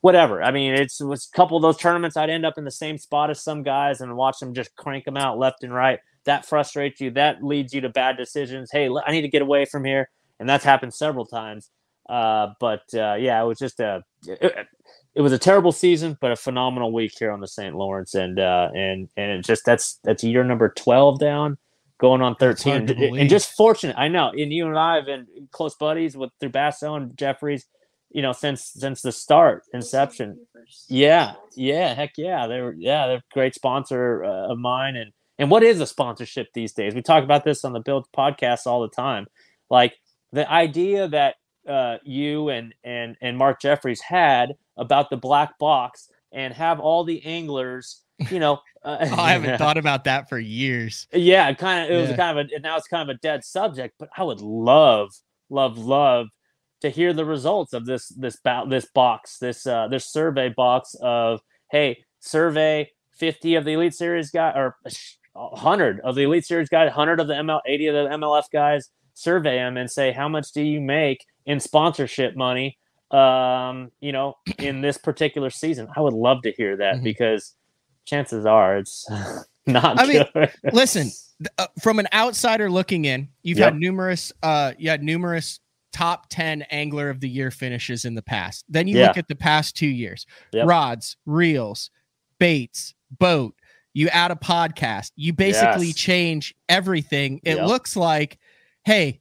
whatever. I mean, it's it was a couple of those tournaments. I'd end up in the same spot as some guys and watch them just crank them out left and right. That frustrates you. That leads you to bad decisions. Hey, I need to get away from here, and that's happened several times. Uh, but uh, yeah, it was just a it, it was a terrible season, but a phenomenal week here on the St. Lawrence, and uh, and and it just that's that's year number twelve down, going on thirteen, and, and just fortunate. I know, and you and I have been close buddies with through Basso and Jeffries, you know, since since the start, inception. Yeah, yeah, heck yeah, they're yeah, they're a great sponsor uh, of mine, and and what is a sponsorship these days? We talk about this on the Bilge podcast all the time, like the idea that uh, you and and and Mark Jeffries had about the black box and have all the anglers, you know. Uh, Oh, I haven't thought about that for years. yeah, kind of. It was kind of a. and Now it's kind of a dead subject, but I would love, love, love to hear the results of this this ba- this box, this uh this survey box of hey, survey fifty of the Elite Series guy or hundred of the Elite Series guys, hundred of the ML, eighty of the MLF guys. Survey them and say how much do you make in sponsorship money um you know in this particular season i would love to hear that Mhm. because chances are it's Not I mean. Listen, uh, from an outsider looking in, you've Yep. had numerous, uh, you had numerous top ten angler of the year finishes in the past. Then you Yeah. look at the past two years: Yep. rods, reels, baits, boat. You add a podcast. You basically Yes. change everything. It Yep. looks like, hey,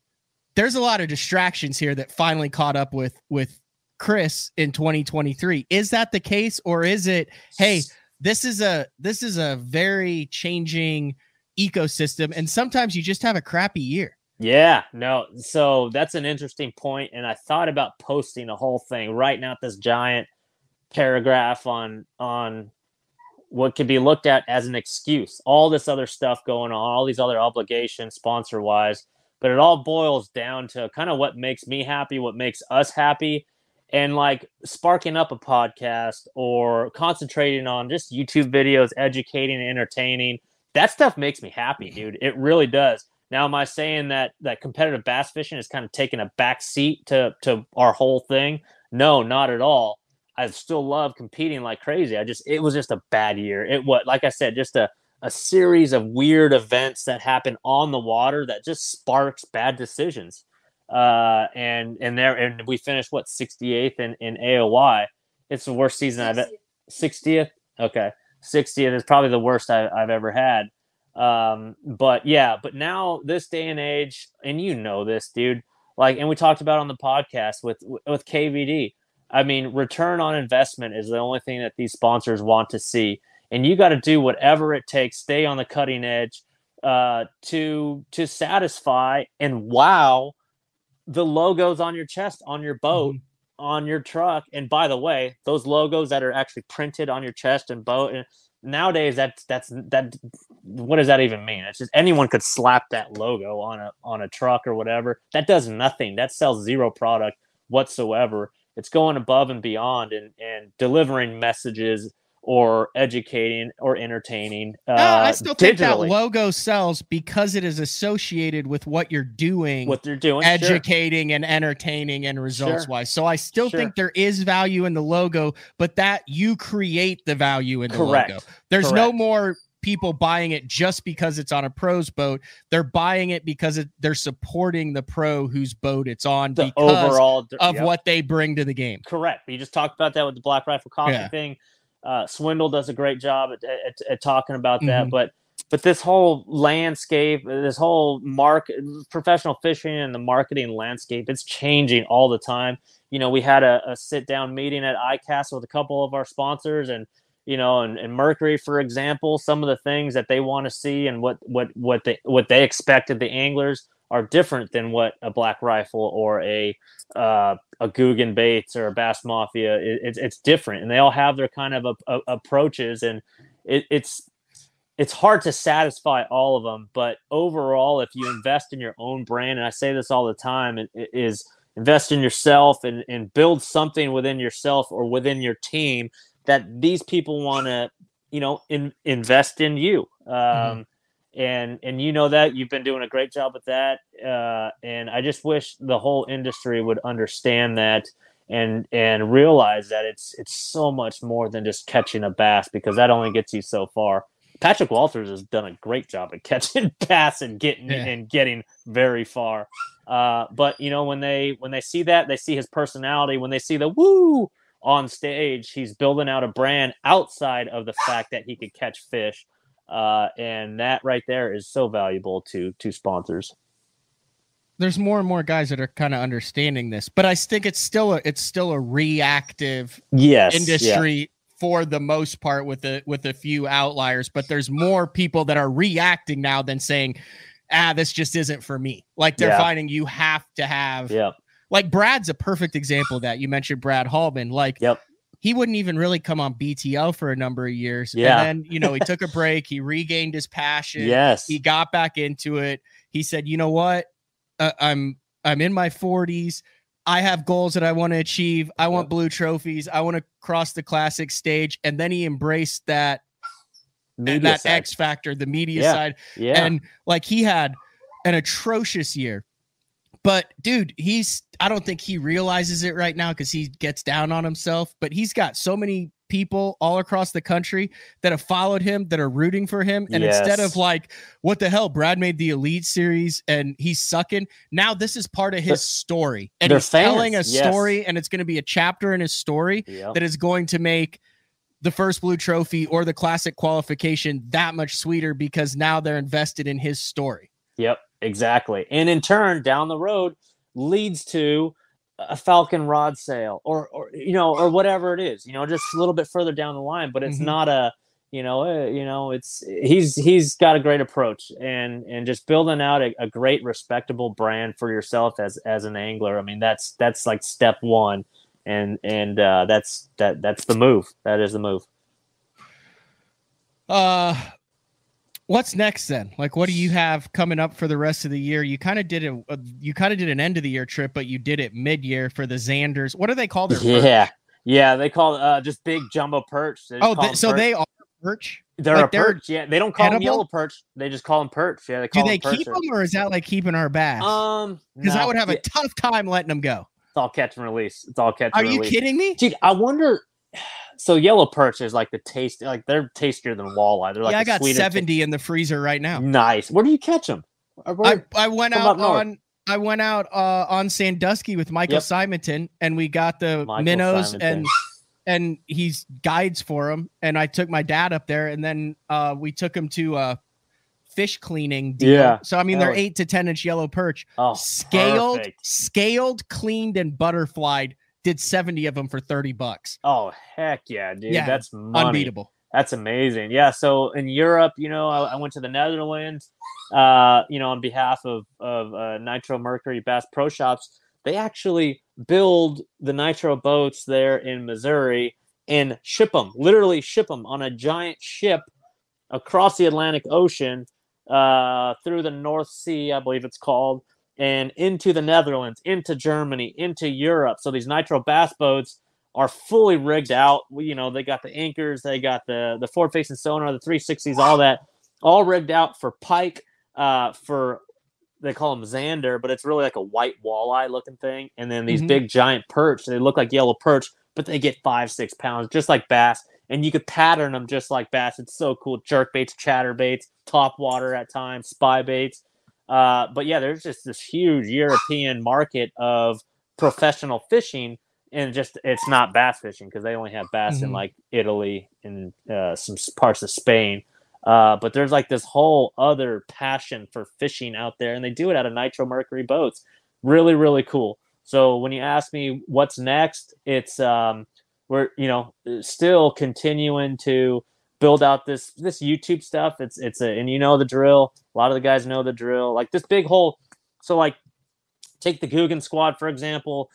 there's a lot of distractions here that finally caught up with with Chris in 2023. Is that the case, or is it, hey, this is a this is a very changing ecosystem and sometimes you just have a crappy year Yeah, no. So that's an interesting point, and I thought about posting a whole thing, writing out this giant paragraph on on what could be looked at as an excuse. All this other stuff going on, all these other obligations, sponsor wise, but it all boils down to kind of what makes me happy, what makes us happy, and like sparking up a podcast or concentrating on just YouTube videos, educating and entertaining. That stuff makes me happy, dude. It really does. Now, am I saying that that competitive bass fishing is kind of taking a back seat to to our whole thing? No, not at all. I still love competing like crazy. I just it was just a bad year. It what like I said, just a a series of weird events that happen on the water that just sparks bad decisions. Uh, and and there and we finished what 68th in in AOY. It's the worst season I've 60th. Okay, 60th is probably the worst I, I've ever had. Um, but yeah, but now this day and age, and you know this, dude. Like, and we talked about on the podcast with with KVD. I mean, return on investment is the only thing that these sponsors want to see, and you got to do whatever it takes, stay on the cutting edge, uh, to to satisfy and wow the logos on your chest, on your boat, on your truck. And by the way, those logos that are actually printed on your chest and boat, and nowadays that's that's that. What does that even mean? It's just anyone could slap that logo on a on a truck or whatever. That does nothing. That sells zero product whatsoever. It's going above and beyond and and delivering messages or educating or entertaining. Uh, No, i still think that logo sells because it is associated with what you're doing what they're doing. sure. educating and entertaining and results Sure. wise so i still Sure. think there is value in the logo but that you create the value in the Correct. logo there's no more people buying it just because it's on a pro's boat they're buying it because it, they're supporting the pro whose boat it's on the because overall of yep. what they bring to the game Correct. You just talked about that with the Black Rifle Coffee Yeah. thing. Uh, Swindle does a great job at, at, at talking about that, Mhm. but but this whole landscape, this whole market, professional fishing and the marketing landscape, it's changing all the time. You know, we had a, a sit down meeting at ICAST with a couple of our sponsors, and you know, and, and Mercury, for example, some of the things that they want to see and what what what they what they expect of the anglers are different than what a Black Rifle or a uh, a Googan Baits or a Bass Mafia. It, it's it's different, and they all have their kind of a, a- approaches, and it, it's it's hard to satisfy all of them. But overall, if you invest in your own brand, and I say this all the time, it, it is invest in yourself and and build something within yourself or within your team that these people want to you know in, invest in you. Um, and and you know that you've been doing a great job with that uh, and i just wish the whole industry would understand that and and realize that it's it's so much more than just catching a bass because that only gets you so far. Patrick walters has done a great job at catching bass and getting Yeah. and getting very far. Uh, but you know when they when they see that they see his personality when they see the woo on stage he's building out a brand outside of the fact that he could catch fish uh, and that right there is so valuable to to sponsors. there's more and more guys that are kind of understanding this but i think it's still a it's still a reactive Yes, yeah. industry for the most part with a with a few outliers but there's more people that are reacting now than saying ah this just isn't for me like they're Yeah. finding you have to have Yep, like brad's a perfect example of that you mentioned brad hallman like yep, he wouldn't even really come on btl for a number of years. Yeah. and then you know he took a break he regained his passion yes, he got back into it. He said you know what? Uh, i'm i'm in my 40s i have goals that i want to achieve. I want blue trophies. I want to cross the classic stage. And then he embraced that that side. x factor the media Yeah. side. Yeah, and like he had an atrocious year but dude he's i don't think he realizes it right now because he gets down on himself but he's got so many people all across the country that have followed him, that are rooting for him. And instead of like, what the hell, Brad made the elite series and he's sucking. Now this is part of his They're- story. And they're he's telling a fans, yes. story, and it's going to be a chapter in his story Yep. that is going to make the first blue trophy or the classic qualification that much sweeter because now they're invested in his story. Yep, exactly. And in turn, down the road leads to a Falcon rod sale or, or you know, or whatever it is, you know, just a little bit further down the line. But it's Mhm. not a, you know, uh, you know, it's he's he's got a great approach and and just building out a, a great respectable brand for yourself as as an angler. I mean, that's that's like step one, and and uh, that's that that's the move. That is the move. Uh what's next then? Like what do you have coming up for the rest of the year? You kind of did it uh, you kind of did an end of the year trip, but you did it mid-year for the zanders. What do they call their perch? Yeah, yeah. They call uh, just big jumbo perch. They Oh, they, so perch. they are perch? They're Like a they're perch. Yeah, they don't call them yellow perch. They just call them perch. Yeah, they Do they them keep them or is that like keeping our bass? Um, Because I would have yeah, a tough time letting them go. It's all catch and release. It's all catch Are you release. kidding me? Dude, I wonder. So yellow perch is like the taste. Like they're tastier than walleye. They're like yeah, I got ta- 70 in the freezer right now. Nice. Where do you catch them? I, I went out on I went out uh, on Sandusky with Michael Yep. Simonton and we got the Michael minnows Simonton. and and he's guides for him and I took my dad up there and then uh, we took him to a fish cleaning deal. Yeah. So I mean they're Oh. eight to ten inch yellow perch, oh, scaled, perfect. scaled, cleaned, and butterflied. Did 70 of them for 30 bucks. Oh heck yeah, dude. Yeah, That's money. Unbeatable. That's amazing. Yeah. So in Europe, you know, I, I went to the Netherlands, uh, you know, on behalf of of uh, Nitro Mercury Bass Pro Shops. They actually build the Nitro boats there in Missouri and ship them, literally ship them on a giant ship across the Atlantic Ocean uh, through the North Sea, I believe it's called, and into the Netherlands, into Germany, into Europe. So these Nitro bass boats are fully rigged out. We- You know, they got the anchors, they got the the forward facing sonar, the 360s, all that, all rigged out for pike, uh, for they call them zander, but it's really like a white walleye looking thing. And then these Mhm. big giant perch, they look like yellow perch, but they get five, six pounds, just like bass. And you could pattern them just like bass. It's so cool. Jerk baits, chatter baits, top water at times, spy baits. Uh, but yeah, there's just this huge European market of professional fishing, and just it's not bass fishing because they only have bass in Mhm. like Italy and uh, some parts of Spain. Uh, but there's like this whole other passion for fishing out there, and they do it out of Nitro Mercury boats. Really, really cool. So when you ask me what's next, it's um, we're you know still continuing to build out this this YouTube stuff. It's it's a and you know the drill. A lot of the guys know the drill. Like this big whole. So like, take the Googan squad for example.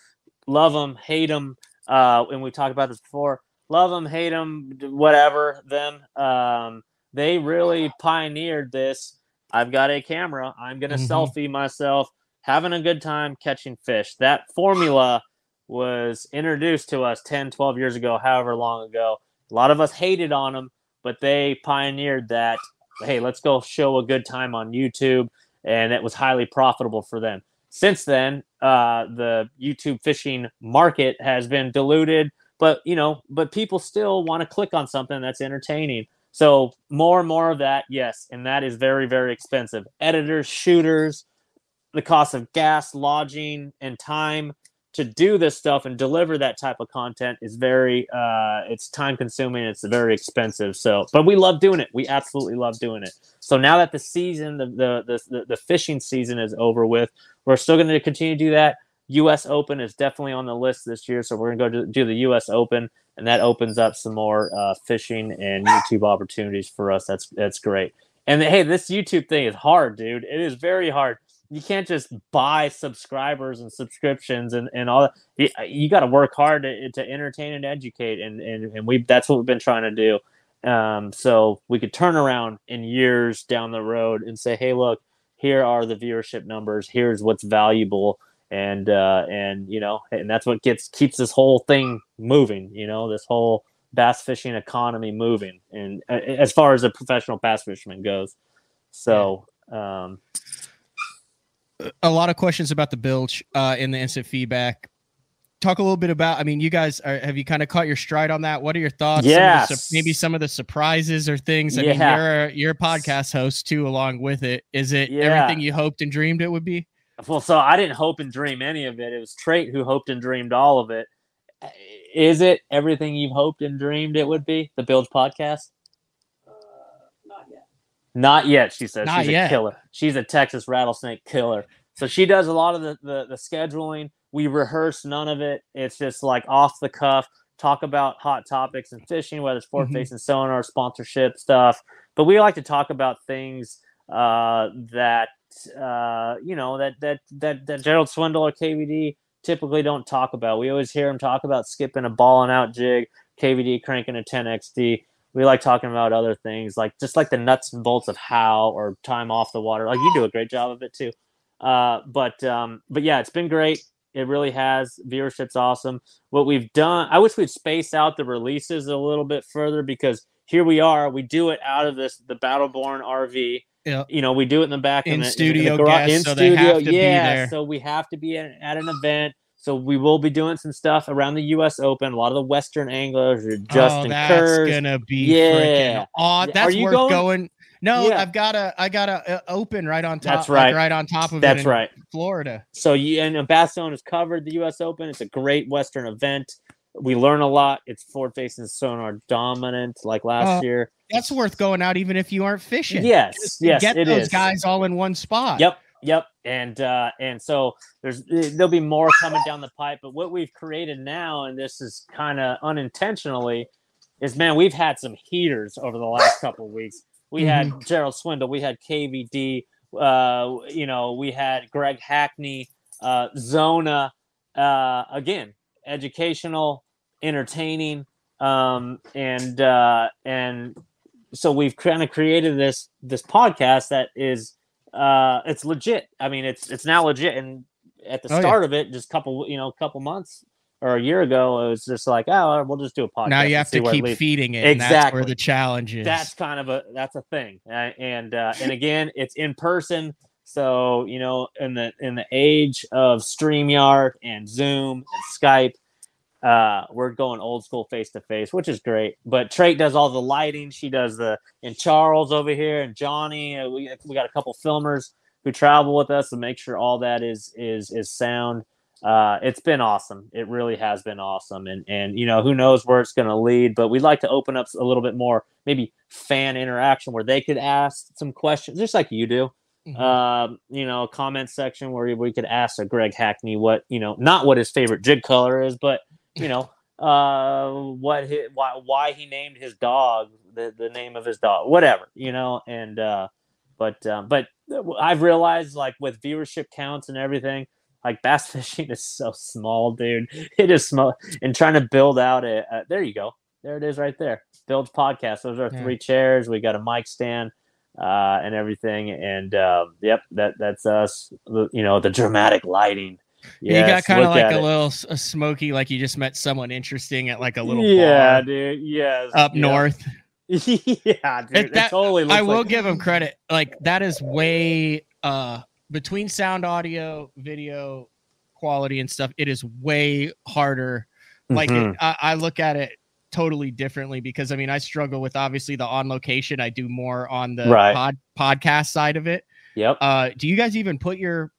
Love them, hate them. Uh, and we talked about this before. Love them, hate them, whatever them. Um, they really pioneered this. I've got a camera. I'm gonna Mhm. selfie myself, having a good time catching fish. That formula was introduced to us 10, 12 years ago, however long ago. A lot of us hated on them, but they pioneered that. Hey, let's go show a good time on YouTube, and it was highly profitable for them. Since then, uh, the YouTube fishing market has been diluted, but you know, but people still want to click on something that's entertaining. So more and more of that, yes, and that is very, very expensive. Editors, shooters, the cost of gas, lodging, and time to do this stuff and deliver that type of content is very uh it's time consuming it's very expensive. So but we love doing it. We absolutely love doing it. So now that the season the the the, the fishing season is over with we're still going to continue to do that. Us open is definitely on the list this year so we're going to go do the us open and that opens up some more uh, fishing and youtube opportunities for us. That's that's great. And hey this youtube thing is hard dude. It is very hard you can't just buy subscribers and subscriptions and, and all that. You, you got to work hard to, to entertain and educate. And, and, and we, that's what we've been trying to do. Um, so we could turn around in years down the road and say, Hey, look, here are the viewership numbers. Here's what's valuable. And, uh, and, you know, and that's what gets, keeps this whole thing moving, you know, this whole bass fishing economy moving. And uh, as far as a professional bass fisherman goes. So, um, a lot of questions about the bilge uh, in the instant feedback. talk a little bit about. I mean, you guys are, have you kind of caught your stride on that? What are your thoughts? Some of the Yes. su- maybe some of the surprises or things. I mean, you're a, you're a podcast host too, along with it. Is it Yeah. everything you hoped and dreamed it would be? Well, so I didn't hope and dream any of it. It was Trey who hoped and dreamed all of it. Is it everything you've hoped and dreamed it would be? The Bilge podcast? Not yet. She says. Not She's yet. a killer. She's a Texas rattlesnake killer. So she does a lot of the, the, the scheduling. We rehearse none of it. It's just like off the cuff, talk about hot topics and fishing, whether it's Mhm. facing sonar, sponsorship stuff. But we like to talk about things uh, that uh, you know that that that that Gerald Swindle or KVD typically don't talk about. We always hear him talk about skipping a ball and out jig, KVD cranking a 10XD. We like talking about other things, like just like the nuts and bolts of how or time off the water. Like you do a great job of it too. Uh, but um, but yeah, it's been great. It really has. Viewership's awesome. What we've done, I wish we'd space out the releases a little bit further because here we are. We do it out of this the Battleborn RV. Yeah. You know, we do it in the back In of the, studio the garage, guests, in so they studio. have to be yeah, so we have to be at, at an event. So we will be doing some stuff around the U.S. Open. A lot of the Western anglers, are Justin oh, that's Kerr's. gonna be Yeah. freaking aw- That's are you worth going? going? No, Yeah. I've got a I got a, uh open right on top. That's like, right. right on top of it. That's right. Florida. So you and Bastogne has covered the U.S. Open. It's a great Western event. We learn a lot. It's forward facing sonar dominant, like last Uh, year. That's worth going out even if you aren't fishing. Yes, Just yes, get those is. guys all in one spot. Yep, yep. And uh, and so there's eh, there'll be more coming down the pipe. But what we've created now, and this is kind of unintentionally, is man, we've had some heaters over the last couple of weeks. We had Gerald Swindle, we had KVD, uh, you know, we had Greg Hackney, uh, Zona. Uh, again, educational, entertaining, um, and uh, and so we've kind of created this this podcast that is uh it's legit i mean it's it's now legit and at the Oh, yeah. start of it just couple you know a couple months or a year ago it was just like oh we'll just do a podcast Now you have to where it keep feeding it. and that's where Exactly. the challenge is. that's kind of a that's a thing uh, and uh, and again it's in person so you know in the in the age of streamyard and zoom and skype uh we're going old school face to face which is great but Trey does all the lighting she does the and charles over here and johnny uh, we, we got a couple filmers who travel with us to make sure all that is is is sound uh, it's been awesome. It really has been awesome, and and you know who knows where it's going to lead. But we'd like to open up a little bit more, maybe fan interaction where they could ask some questions, just like you do. Mhm. Um, you know, comment section where we could ask a Greg Hackney what you know, not what his favorite jig color is, but you know, uh, what his, why why he named his dog the the name of his dog, whatever, you know, and uh, but um, but I've realized like with viewership counts and everything, like bass fishing is so small, dude. It is small, and trying to build out a, a there you go, there it is right there. Bilge podcast. Those are Yeah. three chairs. We got a mic stand uh, and everything, and um, yep, that that's us. You know, the dramatic lighting. You got kind of like a it. little a smoky, like you just met someone interesting at like a little yeah, dude. Yes, up yeah. north. yeah, dude. It- It, totally. I will like, give him credit. Like that is way uh between sound, audio, video quality and stuff. It is way harder. Like Mhm. it, I, I look at it totally differently because I mean I struggle with obviously the on location. I do more on the Right. pod podcast side of it. Yep. Uh, do you guys even put your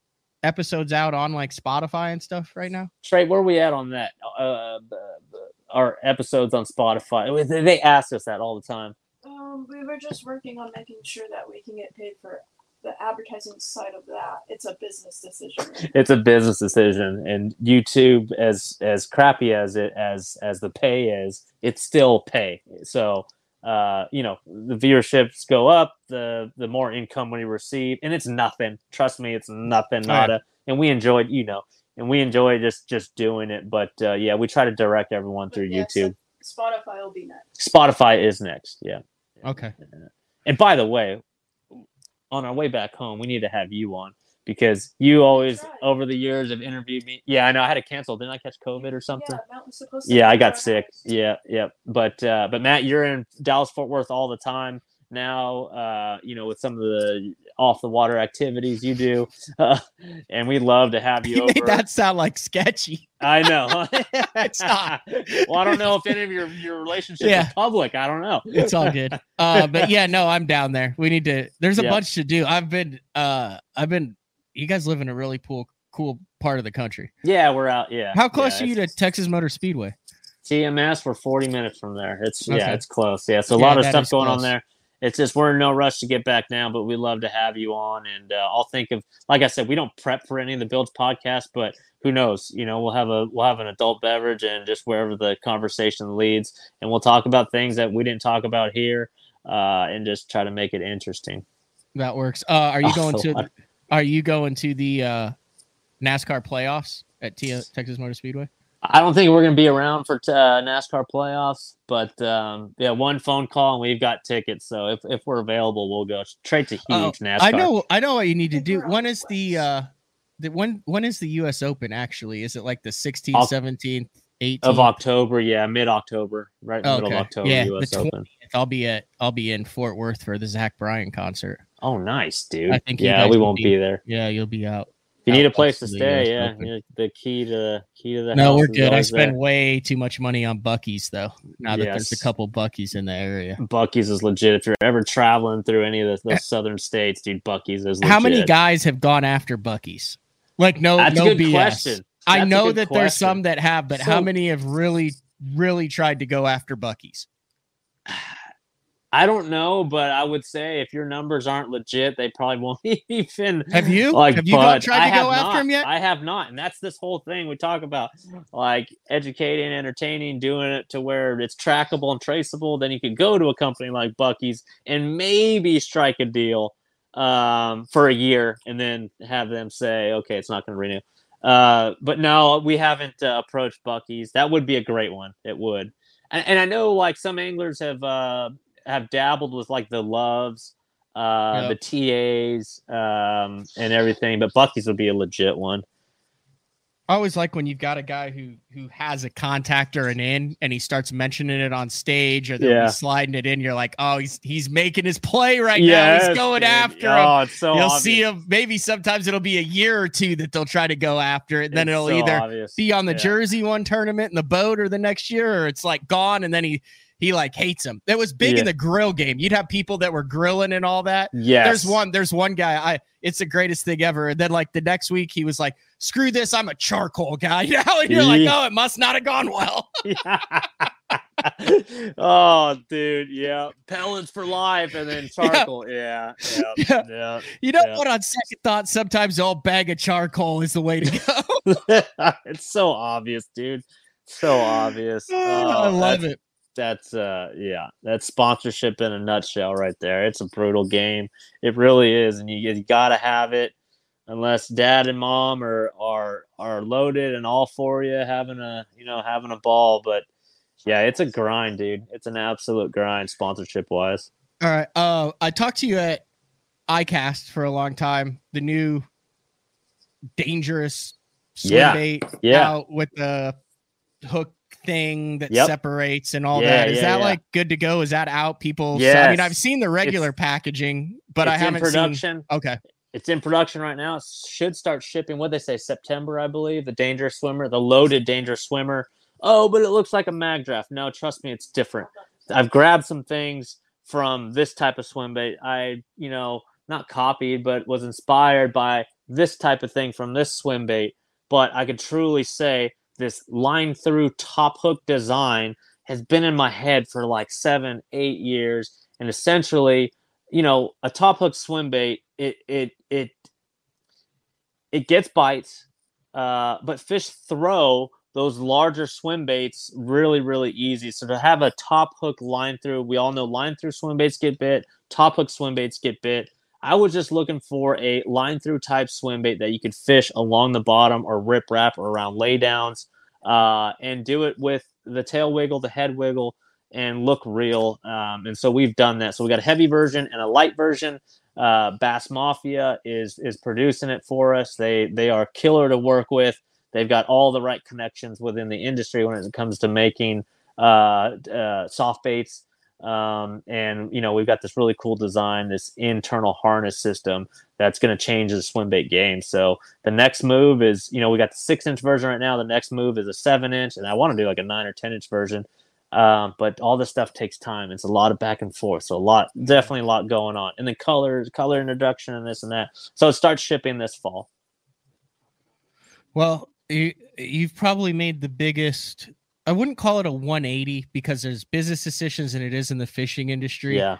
episodes out on like Spotify and stuff right now? Trey, where are we at on that? Uh, b- b- our episodes on Spotify. They- They ask us that all the time. Um, we were just working on making sure that we can get paid for the advertising side of that. It's a business decision. It's a business decision, and YouTube, as as crappy as it as as the pay is, it's still pay. So, uh, you know, the viewerships go up, the the more income we receive, and it's nothing. Trust me, it's nothing, yeah. nada. And we enjoyed, you know, and we enjoy just just doing it. But uh, yeah, we try to direct everyone through But yeah, so YouTube. Spotify will be next. Spotify is next. Yeah. Okay. And by the way, on our way back home, we need to have you on because you always, right. over the years, have interviewed me. Yeah, I know. I had to cancel. Didn't I catch COVID or something? Yeah, Matt was supposed to. Yeah, I got our sick. host. Yeah, yeah. But uh, but Matt, you're in Dallas Fort Worth all the time. now. Uh, you know, with some of the off the water activities you do, uh, and we'd love to have you, You over. made that sound like sketchy. I know. It's not. well, I don't know if any of your your relationships Yeah. are public. I don't know. It's all good. Uh, but yeah, no, I'm down there. We need to. There's a Yeah. bunch to do. I've been. Uh, I've been. You guys live in a really cool, cool part of the country. Yeah, we're out. Yeah. How close yeah, are you to Texas Motor Speedway? TMS? We're 40 minutes from there. It's Okay. yeah, it's close. Yeah, so a Yeah, lot of stuff going on there. It's just we're in no rush to get back now, but we love to have you on. And uh, I'll think of like I said, we don't prep for any of the builds podcast, but who knows? You know, we'll have a we'll have an adult beverage and just wherever the conversation leads, and we'll talk about things that we didn't talk about here, uh, and just try to make it interesting. That works. Uh, are you going Also, to? Are you going to the uh, NASCAR playoffs at T- Texas Motor Speedway? I don't think we're going to be around for t- uh, NASCAR playoffs, but um, yeah, one phone call and we've got tickets. So if, if we're available, we'll go straight to huge Oh, NASCAR. I know. I know what you need to do. When is the? Uh, the when when is the U.S. Open actually? Is it like the 16th, Oc- 17th, 18th? of October. Yeah, mid October, right middle of October, Yeah, U.S. the Open. I'll be at. I'll be in Fort Worth for the Zach Bryan concert. Oh, nice, dude. I think yeah, we won't be- be there. Yeah, you'll be out. If you need a place to west of the stay, yeah, Open. the key to the key to the No, house we're good. I spend there. way too much money on Buc-ee's though. Now that there's a couple Buc-ee's in the area. Buc-ee's is legit. If you're ever traveling through any of the, those southern states, dude, Buc-ee's is legit. How many guys have gone after Buc-ee's? Like no, That's a no good BS. question. I That's know that there's some that have, but how many have really, really tried to go after Buc-ee's? I don't know, but I would say if your numbers aren't legit, they probably won't even. Have you? Like, Have you tried to I go after not. 'em yet? I have not, and that's this whole thing we talk about, like educating, entertaining, doing it to where it's trackable and traceable. Then you could go to a company like Buc-ee's and maybe strike a deal um, for a year, and then have them say, "Okay, it's not going to renew." Uh, but no, we haven't uh, approached Buc-ee's. That would be a great one. It would, and, and I know like some anglers have uh, have dabbled with like the loves, uh, Yep. the TAs, um, and everything. But Buc-ee's would be a legit one. I always like when you've got a guy who who has a contact or an in, and he starts mentioning it on stage, or they'll Yeah. sliding it in. You're like, oh, he's he's making his play right now. He's going dude. after him. Oh, it's so You'll obvious. see him. Maybe sometimes it'll be a year or two that they'll try to go after it. Then It's it'll so either obvious. be on the Yeah. jersey one tournament in the boat or the next year, or it's like gone, and then he he like hates him. That was big Yeah. in the grill game. You'd have people that were grilling and all that. Yeah. There's one. There's one guy. I. It's the greatest thing ever. And then like the next week, he was like, "Screw this! I'm a charcoal guy." Now and you're like, "Oh, it must not have gone well." oh, dude, yeah, pellets for life, and then charcoal. Yeah, yeah, Yeah. yeah. You know Yeah. what? On second thought, sometimes all bag of charcoal is the way to go. it's so obvious, dude. So obvious. I Oh, love it. That's uh, yeah, that's sponsorship in a nutshell, right there. It's a brutal game. It really is, and you, you gotta have it. Unless dad and mom are are are loaded and all for you, having a you know having a ball. But yeah, it's a grind, dude. It's an absolute grind, sponsorship wise. All right. Uh, I talked to you at ICAST for a long time. The new dangerous swim Yeah. bait Yeah. out with the hook thing that Yep. separates and all Yeah, that. Is yeah, that yeah. like good to go? Is that out? People. I mean, I've seen the regular packaging, but I It's haven't seen. production. Okay. It's in production right now. It should start shipping. What they say, September, I believe. The dangerous swimmer, the loaded dangerous swimmer. Oh, but it looks like a Magdraft. No, trust me, it's different. I've grabbed some things from this type of swim bait. I, you know, not copied, but was inspired by this type of thing from this swim bait. But I could truly say this line through top hook design has been in my head for like seven, eight years. And essentially, you know, a top hook swim bait, it it it it gets bites, uh, but fish throw those larger swim baits really, really easy. So to have a top hook line through, we all know line through swim baits get bit, top hook swim baits get bit. I was just looking for a line through type swim bait that you could fish along the bottom or riprap or around laydowns uh, and do it with the tail wiggle, the head wiggle, and look real. Um, and so we've done that. So we got a heavy version and a light version. Uh, Bass Mafia is is producing it for us. They they are killer to work with. They've got all the right connections within the industry when it comes to making uh, uh, soft baits. Um, and you know we've got this really cool design, this internal harness system that's going to change the swim bait game. So the next move is, you know, we got the six inch version right now. The next move is a seven inch, and I want to do like a nine or ten inch version. Um, but all this stuff takes time. It's a lot of back and forth. So a lot, definitely a lot going on. And then colors, color introduction, and this and that. So it starts shipping this fall. Well, you, you've probably made the biggest. I wouldn't call it a 180 because there's business decisions and it is in the fishing industry. Yeah.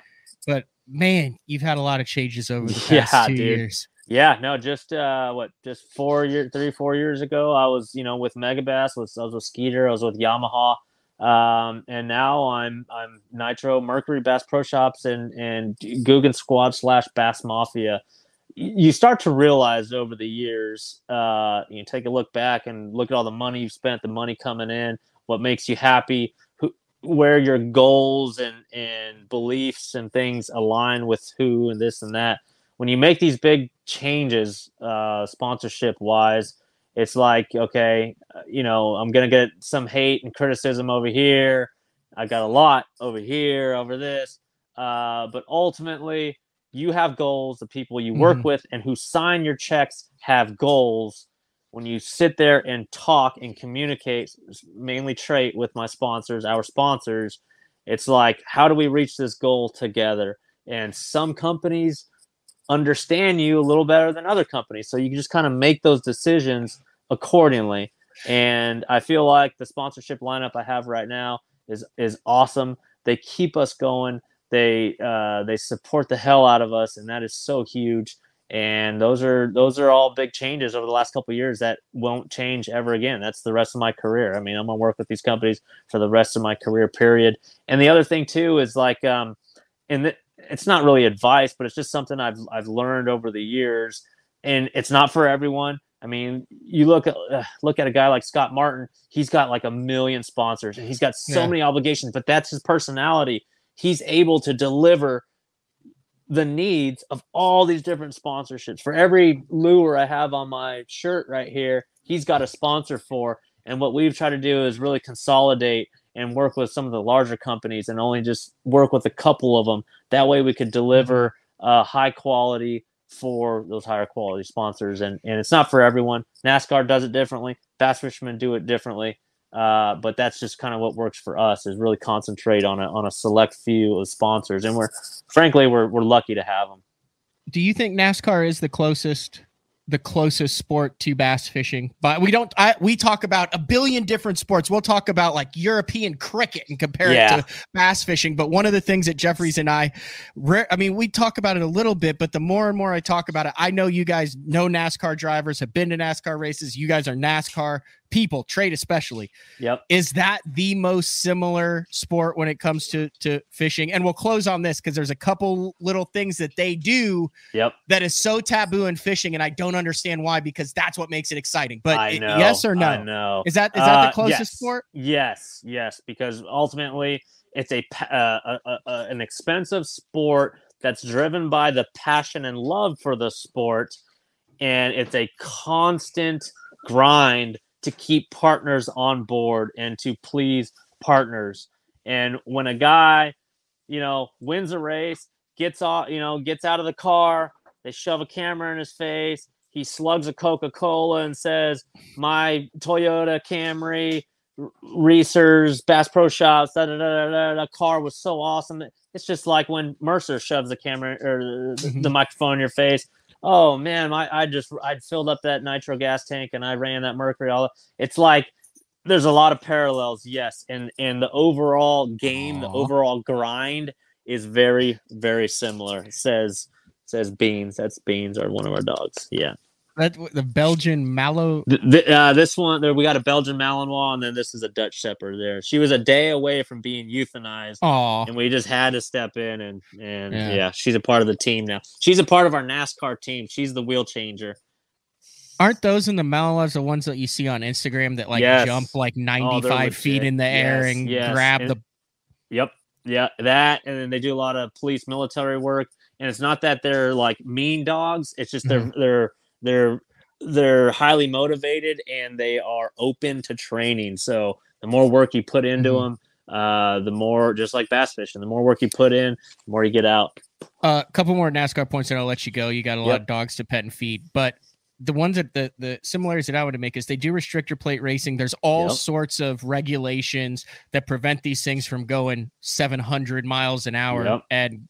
But man, you've had a lot of changes over the past Yeah, two dude. years. Yeah, no, just uh, what, just four years, three, four years ago, I was, you know, with Megabass, was I was with Skeeter, I was with Yamaha, um, and now I'm I'm Nitro, Mercury Bass Pro Shops, and and Googan Squad slash Bass Mafia. You start to realize over the years, uh, you take a look back and look at all the money you've spent, the money coming in, what makes you happy, who, where your goals and and beliefs and things align with who and this and that. When you make these big changes uh sponsorship wise it's like okay uh, you know i'm gonna get some hate and criticism over here. I got a lot over here over this. Uh but ultimately you have goals the people you work Mhm. with and who sign your checks have goals when you sit there and talk and communicate mainly Trey with my sponsors our sponsors it's like how do we reach this goal together? And some companies understand you a little better than other companies so you can just kind of make those decisions accordingly. And i feel like the sponsorship lineup i have right now is is awesome. They keep us going. They uh, they support the hell out of us and that is so huge and those are those are all big changes over the last couple of years that won't change ever again. That's the rest of my career. I mean i'm gonna work with these companies for the rest of my career period. And the other thing too is like um and th- it's not really advice but it's just something i've i've learned over the years. And it's not for everyone. I mean you look at uh, look at a guy like scott martin. He's got like a million sponsors. And he's got so Yeah. many obligations but that's his personality. He's able to deliver the needs of all these different sponsorships. For every lure I have on my shirt right here, he's got a sponsor for. And what we've tried to do is really consolidate and work with some of the larger companies and only just work with a couple of them. That way we could deliver uh, high quality for those higher quality sponsors. And, and it's not for everyone. NASCAR does it differently. Bass fishermen do it differently. Uh, but that's just kind of what works for us is really concentrate on a, on a select few of sponsors. And we're, frankly, we're, we're lucky to have them. Do you think NASCAR is the closest the closest sport to bass fishing? But we don't I we talk about a billion different sports. We'll talk about like European cricket and compare Yeah. it to bass fishing. But one of the things that Jeffries and I rare, I mean, we talk about it a little bit, but the more and more I talk about it, I know you guys know NASCAR drivers, have been to NASCAR races. You guys are NASCAR people, trade especially. Yep. Is that the most similar sport when it comes to to fishing? And we'll close on this because there's a couple little things that they do Yep. that is so taboo in fishing, and I don't understand why because that's what makes it exciting. But I i- know. yes or no? I know. Is that is that Uh, the closest yes. sport? Yes, yes, because ultimately it's a, uh, a, a, a an expensive sport that's driven by the passion and love for the sport, and it's a constant grind to keep partners on board and to please partners. And when a guy, you know, wins a race, gets off, you know, gets out of the car, they shove a camera in his face, he slugs a Coca-Cola and says, "My Toyota Camry Reese's Bass Pro Shops, da, da, da, da, da, da, car was so awesome. It's just like when Mercer shoves the camera or the, the mm-hmm. microphone in your face. Oh man, my I just I filled up that nitro gas tank and I ran that Mercury. All it's like there's a lot of parallels, yes, and and the overall game, the overall grind is very very similar. It says says Beans. That's Beans, or one of our dogs. Yeah. That the Belgian Mallow. Th- th- uh, this one, there we got a Belgian Malinois, and then this is a Dutch Shepherd. There, she was a day away from being euthanized, Aw, and we just had to step in and and Yeah. yeah. she's a part of the team now. She's a part of our NASCAR team. She's the wheel changer. aren't those in the Malinois the ones that you see on Instagram that like Yes. jump like Oh, 95 feet in the air and yes, grab and- the Yep. Yeah, that and then they do a lot of police military work. And it's not that they're like mean dogs. It's just they're they're they're they're highly motivated and they are open to training. So the more work you put into Mhm. them, uh, the more just like bass fishing, the more work you put in, the more you get out. A uh, couple more NASCAR points, and I'll let you go. You got a lot of dogs to pet and feed, but the ones that the the similarities that I would make is they do restrictor plate racing. There's all Yep. sorts of regulations that prevent these things from going 700 miles an hour Yep. and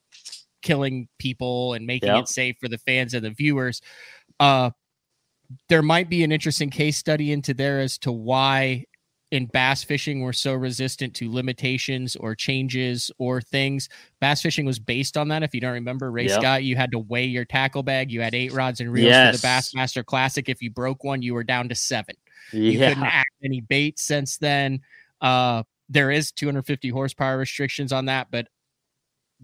killing people and making Yep. it safe for the fans and the viewers. Uh, there might be an interesting case study into there as to why in bass fishing we're so resistant to limitations or changes or things. Bass fishing was based on that. If you don't remember, Ray Yep. Scott, you had to weigh your tackle bag. You had eight rods and reels for the Bassmaster Classic. If you broke one, you were down to seven. You couldn't add any bait since then. Uh, there is 250 horsepower restrictions on that, but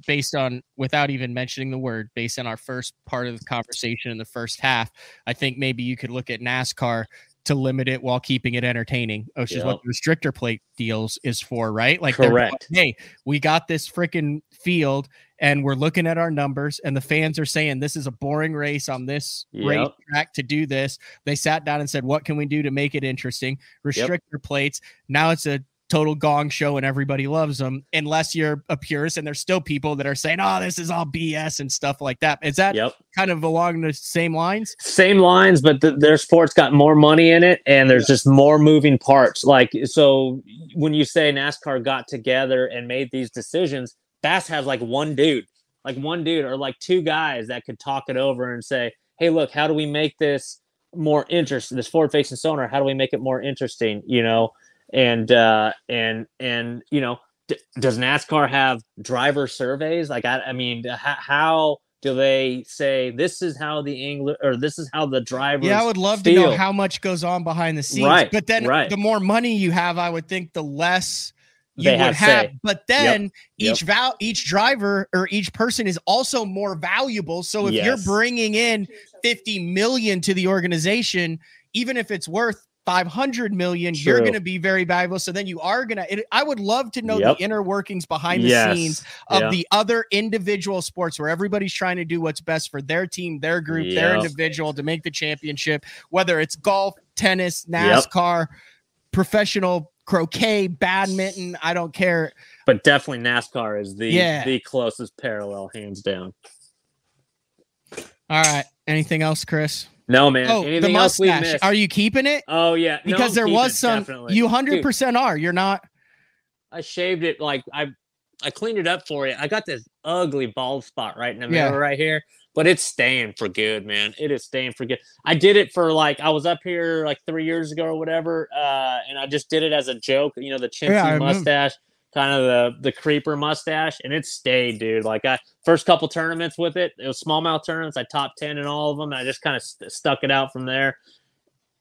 based on without even mentioning the word, based on our first part of the conversation in the first half, I think maybe you could look at NASCAR to limit it while keeping it entertaining, which is what the restrictor plate deals is for, right? Like, Correct. hey, we got this freaking field and we're looking at our numbers, and the fans are saying this is a boring race on this race track to do this. They sat down and said, What can we do to make it interesting? Restrictor plates. Now it's a total gong show and everybody loves them, unless you're a purist. And there's still people that are saying, Oh, this is all BS and stuff like that. Is that yep. kind of along the same lines? Same lines, but th- their sport's got more money in it, and there's just more moving parts. Like so, when you say NASCAR got together and made these decisions, Bass has like one dude, like one dude, or like two guys that could talk it over and say, "Hey, look, how do we make this more interesting? This forward facing sonar, how do we make it more interesting?" You know, and uh, and and you know, d- does NASCAR have driver surveys? Like, I, I mean, h- how do they say this is how the angler or this is how the drivers? Yeah, I would love to know how much goes on behind the scenes. Right, But then right. the more money you have, I would think the less you They would have have. But then Yep. each val each driver or each person is also more valuable. So if you're bringing in 50 million to the organization, even if it's worth 500 million, you're going to be very valuable. So then you are going to, I would love to know Yep. the inner workings behind the Yes. scenes of the other individual sports where everybody's trying to do what's best for their team, their group, their individual to make the championship, whether it's golf, tennis, NASCAR, professional croquet, badminton, I don't care. but definitely NASCAR is the Yeah. the closest parallel, hands down. All right. Anything else, Chris? No man, oh, the anything we mustache. Are you keeping it? oh yeah, Because I'm there was it, some definitely. you hundred percent are. You're not I shaved it like I I cleaned it up for you. I got this ugly bald spot right in the Yeah. middle right here, but it's staying for good, man. It is staying for good. I did it for like I was up here like three years ago or whatever, uh, and I just did it as a joke. You know, the chintzy mustache. remember. Kind of the the creeper mustache, and it stayed, dude. Like I first couple tournaments with it, it was smallmouth tournaments. I top ten in all of them, and I just kind of st- stuck it out from there.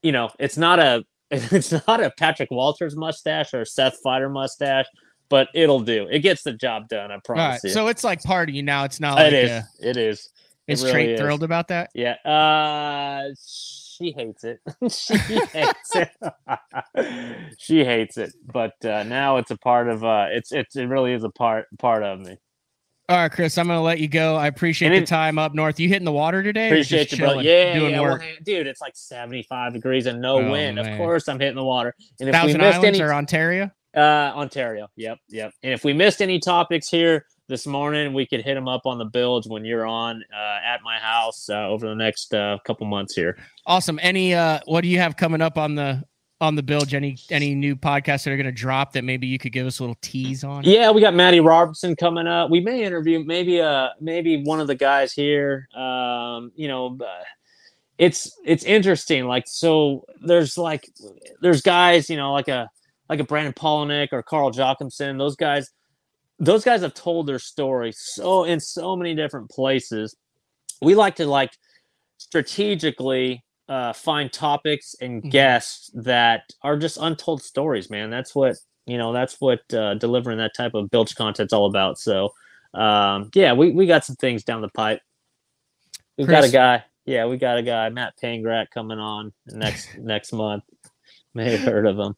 You know, it's not a it's not a Patrick Walters mustache or Seth Feider mustache, but it'll do. It gets the job done. I promise right. you. So it's like part of you now. It's not like it is. a, it is. It is really Trey is. thrilled about that? Yeah. Uh, she hates it. she hates it. she hates it. But uh, now it's a part of. Uh, it's it's it really is a part part of me. All right, Chris, I'm gonna let you go. I appreciate And the time up north. You hitting the water today? Appreciate just you, bro. Yeah, doing yeah. Work. hey, dude, it's like 75 degrees and no Oh, wind. man. Of course, I'm hitting the water. And if Thousand we missed Islands any, or Ontario? Uh, Ontario. Yep, yep. And if we missed any topics here this morning, we could hit them up on the bilge when you're on uh, at my house uh, over the next uh, couple months here. Awesome. Any uh what do you have coming up on the on the bilge? Any any new podcasts that are gonna drop that maybe you could give us a little tease on? Yeah, we got Maddie Robertson coming up. We may interview maybe uh maybe one of the guys here. Um, you know, uh, it's it's interesting. Like so, there's like there's guys, you know, like a like a Brandon Palaniuk or Carl Jocumsen. Those guys, those guys have told their story so in so many different places. We like to like strategically uh, find topics and Mhm. guests that are just untold stories, man. That's what you know. That's what uh, delivering that type of bilge content's all about. So, um, yeah, we, we got some things down the pipe. We've got a guy. Yeah, we got a guy, Matt Pangrat, coming on next next month. May have heard of him.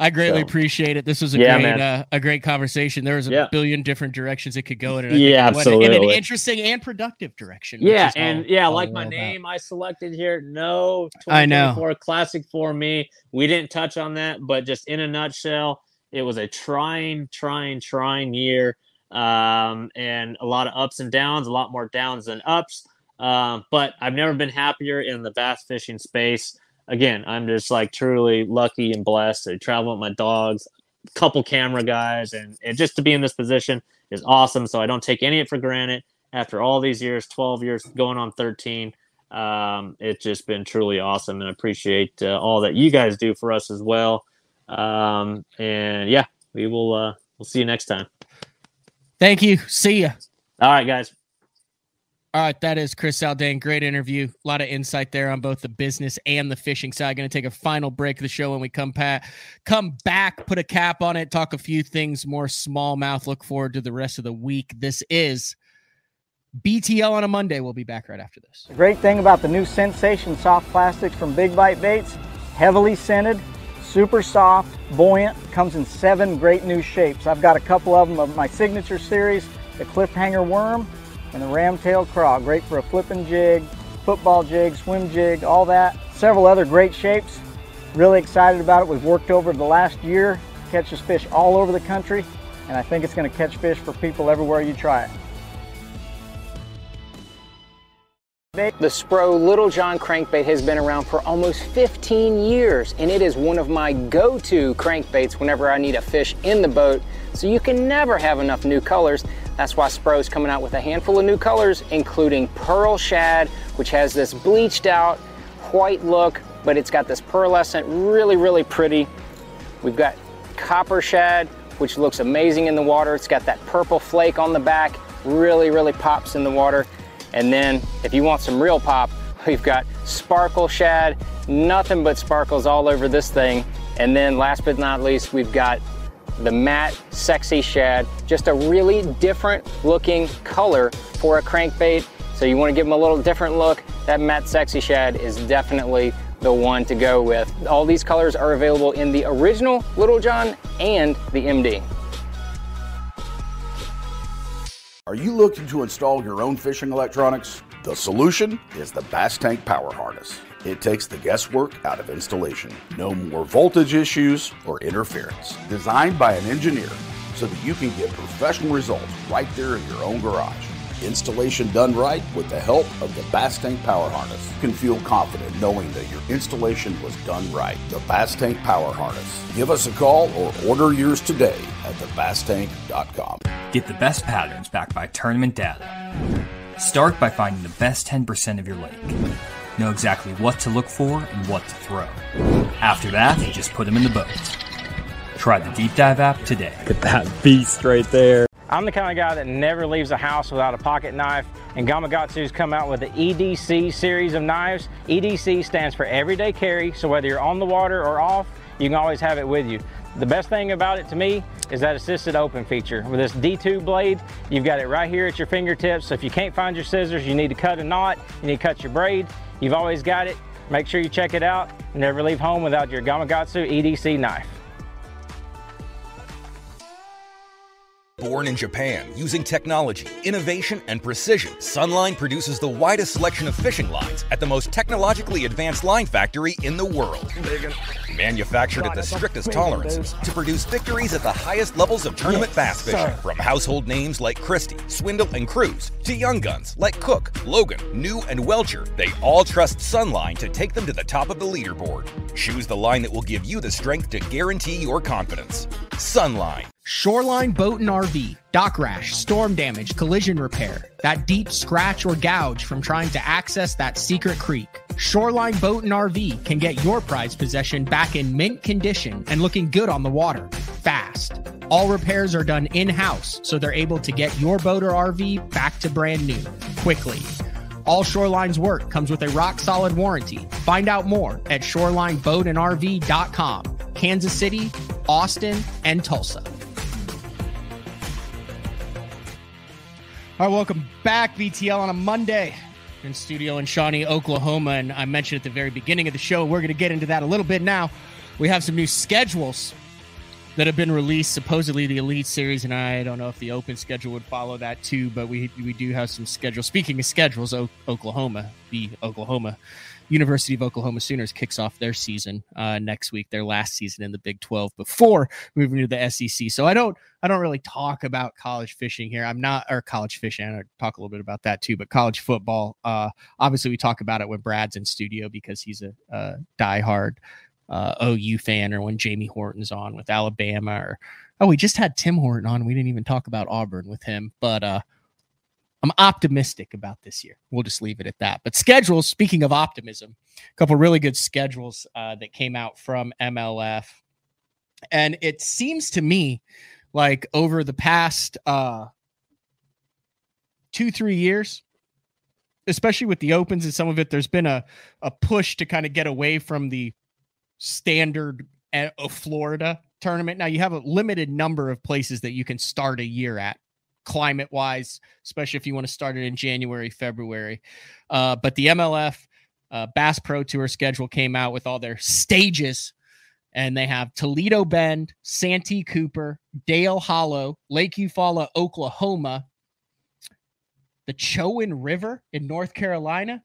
I greatly So- appreciate it. This was a Yeah, great uh, a great conversation. There was a Yeah. billion different directions it could go in. and Yeah, it went In an interesting and productive direction. Yeah, and all- yeah, all like my all about. name I selected here. No, I know. 2024 classic for me. We didn't touch on that, but just in a nutshell, It was a trying, trying, trying year, um, and a lot of ups and downs, a lot more downs than ups. Um, but I've never been happier in the bass fishing space. Again, I'm just like truly lucky and blessed to travel with my dogs, couple camera guys, and, and just to be in this position is awesome. So I don't take any of it for granted. After all these years, 12 years, going on 13, um, it's just been truly awesome, and I appreciate uh, all that you guys do for us as well. Um, and yeah, we will uh, we'll see you next time. Thank you. See ya. All right, guys. All right, that is Chris Zaldain. Great interview. A lot of insight there on both the business and the fishing side. Going to take a final break of the show when we come back. Come back, put a cap on it, talk a few things more smallmouth. Look forward to the rest of the week. This is BTL on a Monday. We'll be back right after this. The great thing about the new Sensation soft plastics from Big Bite Baits, heavily scented, super soft, buoyant, comes in seven great new shapes. I've got a couple of them of my signature series, the cliffhanger worm and the ramtail craw. Great for a flipping jig, football jig, swim jig, all that. Several other great shapes. Really excited about it. We've worked over the last year, catches fish all over the country, and I think it's to catch fish for people everywhere you try it. The Spro Little John crankbait has been around for almost 15 years and it is one of my go-to crankbaits whenever I need a fish in the boat. So you can never have enough new colors. That's why Spro is coming out with a handful of new colors, including Pearl Shad, which has this bleached out white look, but it's got this pearlescent, really, really pretty. We've got Copper Shad, which looks amazing in the water. It's got that purple flake on the back, really, really pops in the water. And then if you want some real pop, we've got sparkle shad, nothing but sparkles all over this thing. And then last but not least, we've got the matte sexy shad, just a really different looking color for a crankbait. So you wanna give them a little different look, that matte sexy shad is definitely the one to go with. All these colors are available in the original Little John and the MD. Are you looking to install your own fishing electronics? The solution is the Bass Tank Power Harness. It takes the guesswork out of installation. No more voltage issues or interference. Designed by an engineer so that you can get professional results right there in your own garage. Installation done right with the help of the Bass Tank Power Harness. You can feel confident knowing that your installation was done right. The Bass Tank Power Harness. Give us a call or order yours today at thebasstank.com. Get the best patterns backed by tournament data. Start by finding the best 10% of your lake. Know exactly what to look for and what to throw. After that, you just put them in the boat. Try the Deep Dive app today. Look at that beast right there. I'm the kind of guy that never leaves a house without a pocket knife, and Gamakatsu's come out with the EDC series of knives. EDC stands for Everyday Carry, so whether you're on the water or off, you can always have it with you. The best thing about it to me is that assisted open feature. With this D2 blade, you've got it right here at your fingertips, so if you can't find your scissors, you need to cut a knot, you need to cut your braid, you've always got it. Make sure you check it out. Never leave home without your Gamakatsu EDC knife. Born in Japan, using technology, innovation, and precision, Sunline produces the widest selection of fishing lines at the most technologically advanced line factory in the world. Manufactured at the strictest tolerances to produce victories at the highest levels of tournament bass fishing. From household names like Christie, Swindle, and Crews to young guns like Cook, Logan, New, and Welcher, they all trust Sunline to take them to the top of the leaderboard. Choose the line that will give you the strength to guarantee your confidence. Sunline. Shoreline Boat and RV, dock rash, storm damage, collision repair, that deep scratch or gouge from trying to access that secret creek. Shoreline Boat and RV can get your prized possession back in mint condition and looking good on the water fast. All repairs are done in house, so they're able to get your boat or RV back to brand new quickly. All Shoreline's work comes with a rock solid warranty. Find out more at shorelineboatandrv.com. Kansas City, Austin, and Tulsa. All right, welcome back, BTL, on a Monday in studio in Shawnee, Oklahoma. And I mentioned at the very beginning of the show, we're going to get into that a little bit now. We have some new schedules that have been released. Supposedly the Elite Series, and I don't know if the Open schedule would follow that too. But we we do have some schedules. Speaking of schedules, o- Oklahoma, the Oklahoma University of Oklahoma Sooners kicks off their season uh, next week, their last season in the Big Twelve before moving to the SEC. So I don't I don't really talk about college fishing here. I'm not or college fishing. I talk a little bit about that too, but college football. Uh, obviously, we talk about it when Brad's in studio because he's a, a diehard uh, OU fan, or when Jamie Horton's on with Alabama, or oh, we just had Tim Horton on. We didn't even talk about Auburn with him, but uh, I'm optimistic about this year. We'll just leave it at that. But schedules. Speaking of optimism, a couple really good schedules uh, that came out from MLF, and it seems to me like over the past uh, two three years especially with the opens and some of it there's been a, a push to kind of get away from the standard of Florida tournament. Now you have a limited number of places that you can start a year at climate wise, especially if you want to start it in January, February. Uh, but the MLF uh, Bass Pro Tour schedule came out with all their stages, and they have Toledo Bend, Santee Cooper, Dale Hollow, Lake Eufaula, Oklahoma, the Chowan River in North Carolina,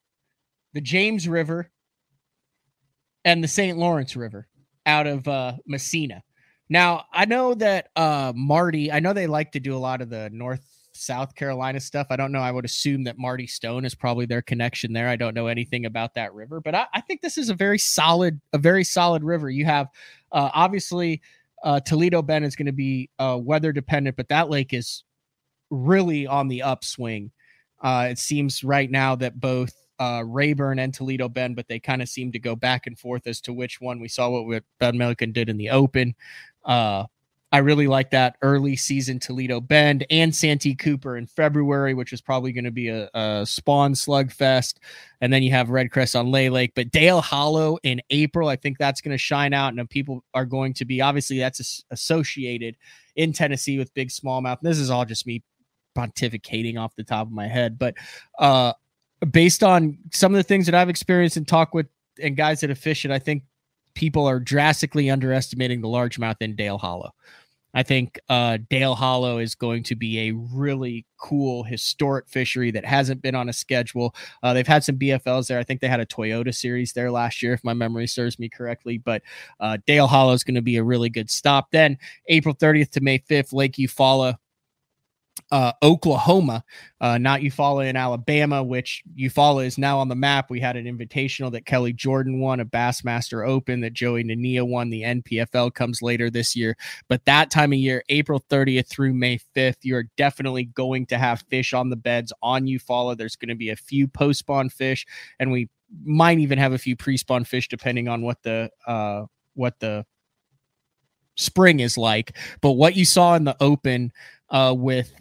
the James River, and the St. Lawrence River out of uh, Massena. Now, I know that uh, Marty, I know they like to do a lot of the North South Carolina stuff. I don't know. I would assume that Marty Stone is probably their connection there. I don't know anything about that river, but I, I think this is a very solid, a very solid river. You have uh, obviously uh, Toledo Bend is going to be uh, weather dependent, but that lake is really on the upswing. Uh, it seems right now that both uh, Rayburn and Toledo Bend, but they kind of seem to go back and forth as to which one. We saw what Ben Milliken did in the Open. Uh, I really like that early season Toledo Bend and Santee Cooper in February, which is probably going to be a, a spawn slugfest. And then you have REDCREST on Lay Lake, but Dale Hollow in April, I think that's going to shine out. And people are going to be obviously that's associated in Tennessee with big smallmouth. This is all just me pontificating off the top of my head, but uh, based on some of the things that I've experienced and talked with and guys that have fished it, I think people are drastically underestimating the largemouth in Dale Hollow. I think uh, Dale Hollow is going to be a really cool historic fishery that hasn't been on a schedule. Uh, they've had some BFLs there. I think they had a Toyota series there last year, if my memory serves me correctly. But uh, Dale Hollow is going to be a really good stop. Then April 30th to May 5th, Lake Eufaula uh, Oklahoma, uh, not Eufaula in Alabama, which Eufaula is now on the map. We had an invitational that Kelly Jordan won, a Bassmaster Open that Joey Nania won. The NPFL comes later this year. But that time of year, April 30th through May 5th, you're definitely going to have fish on the beds on Eufaula. There's going to be a few post spawn fish, and we might even have a few pre spawn fish depending on what the uh, what the spring is like. But what you saw in the open uh, with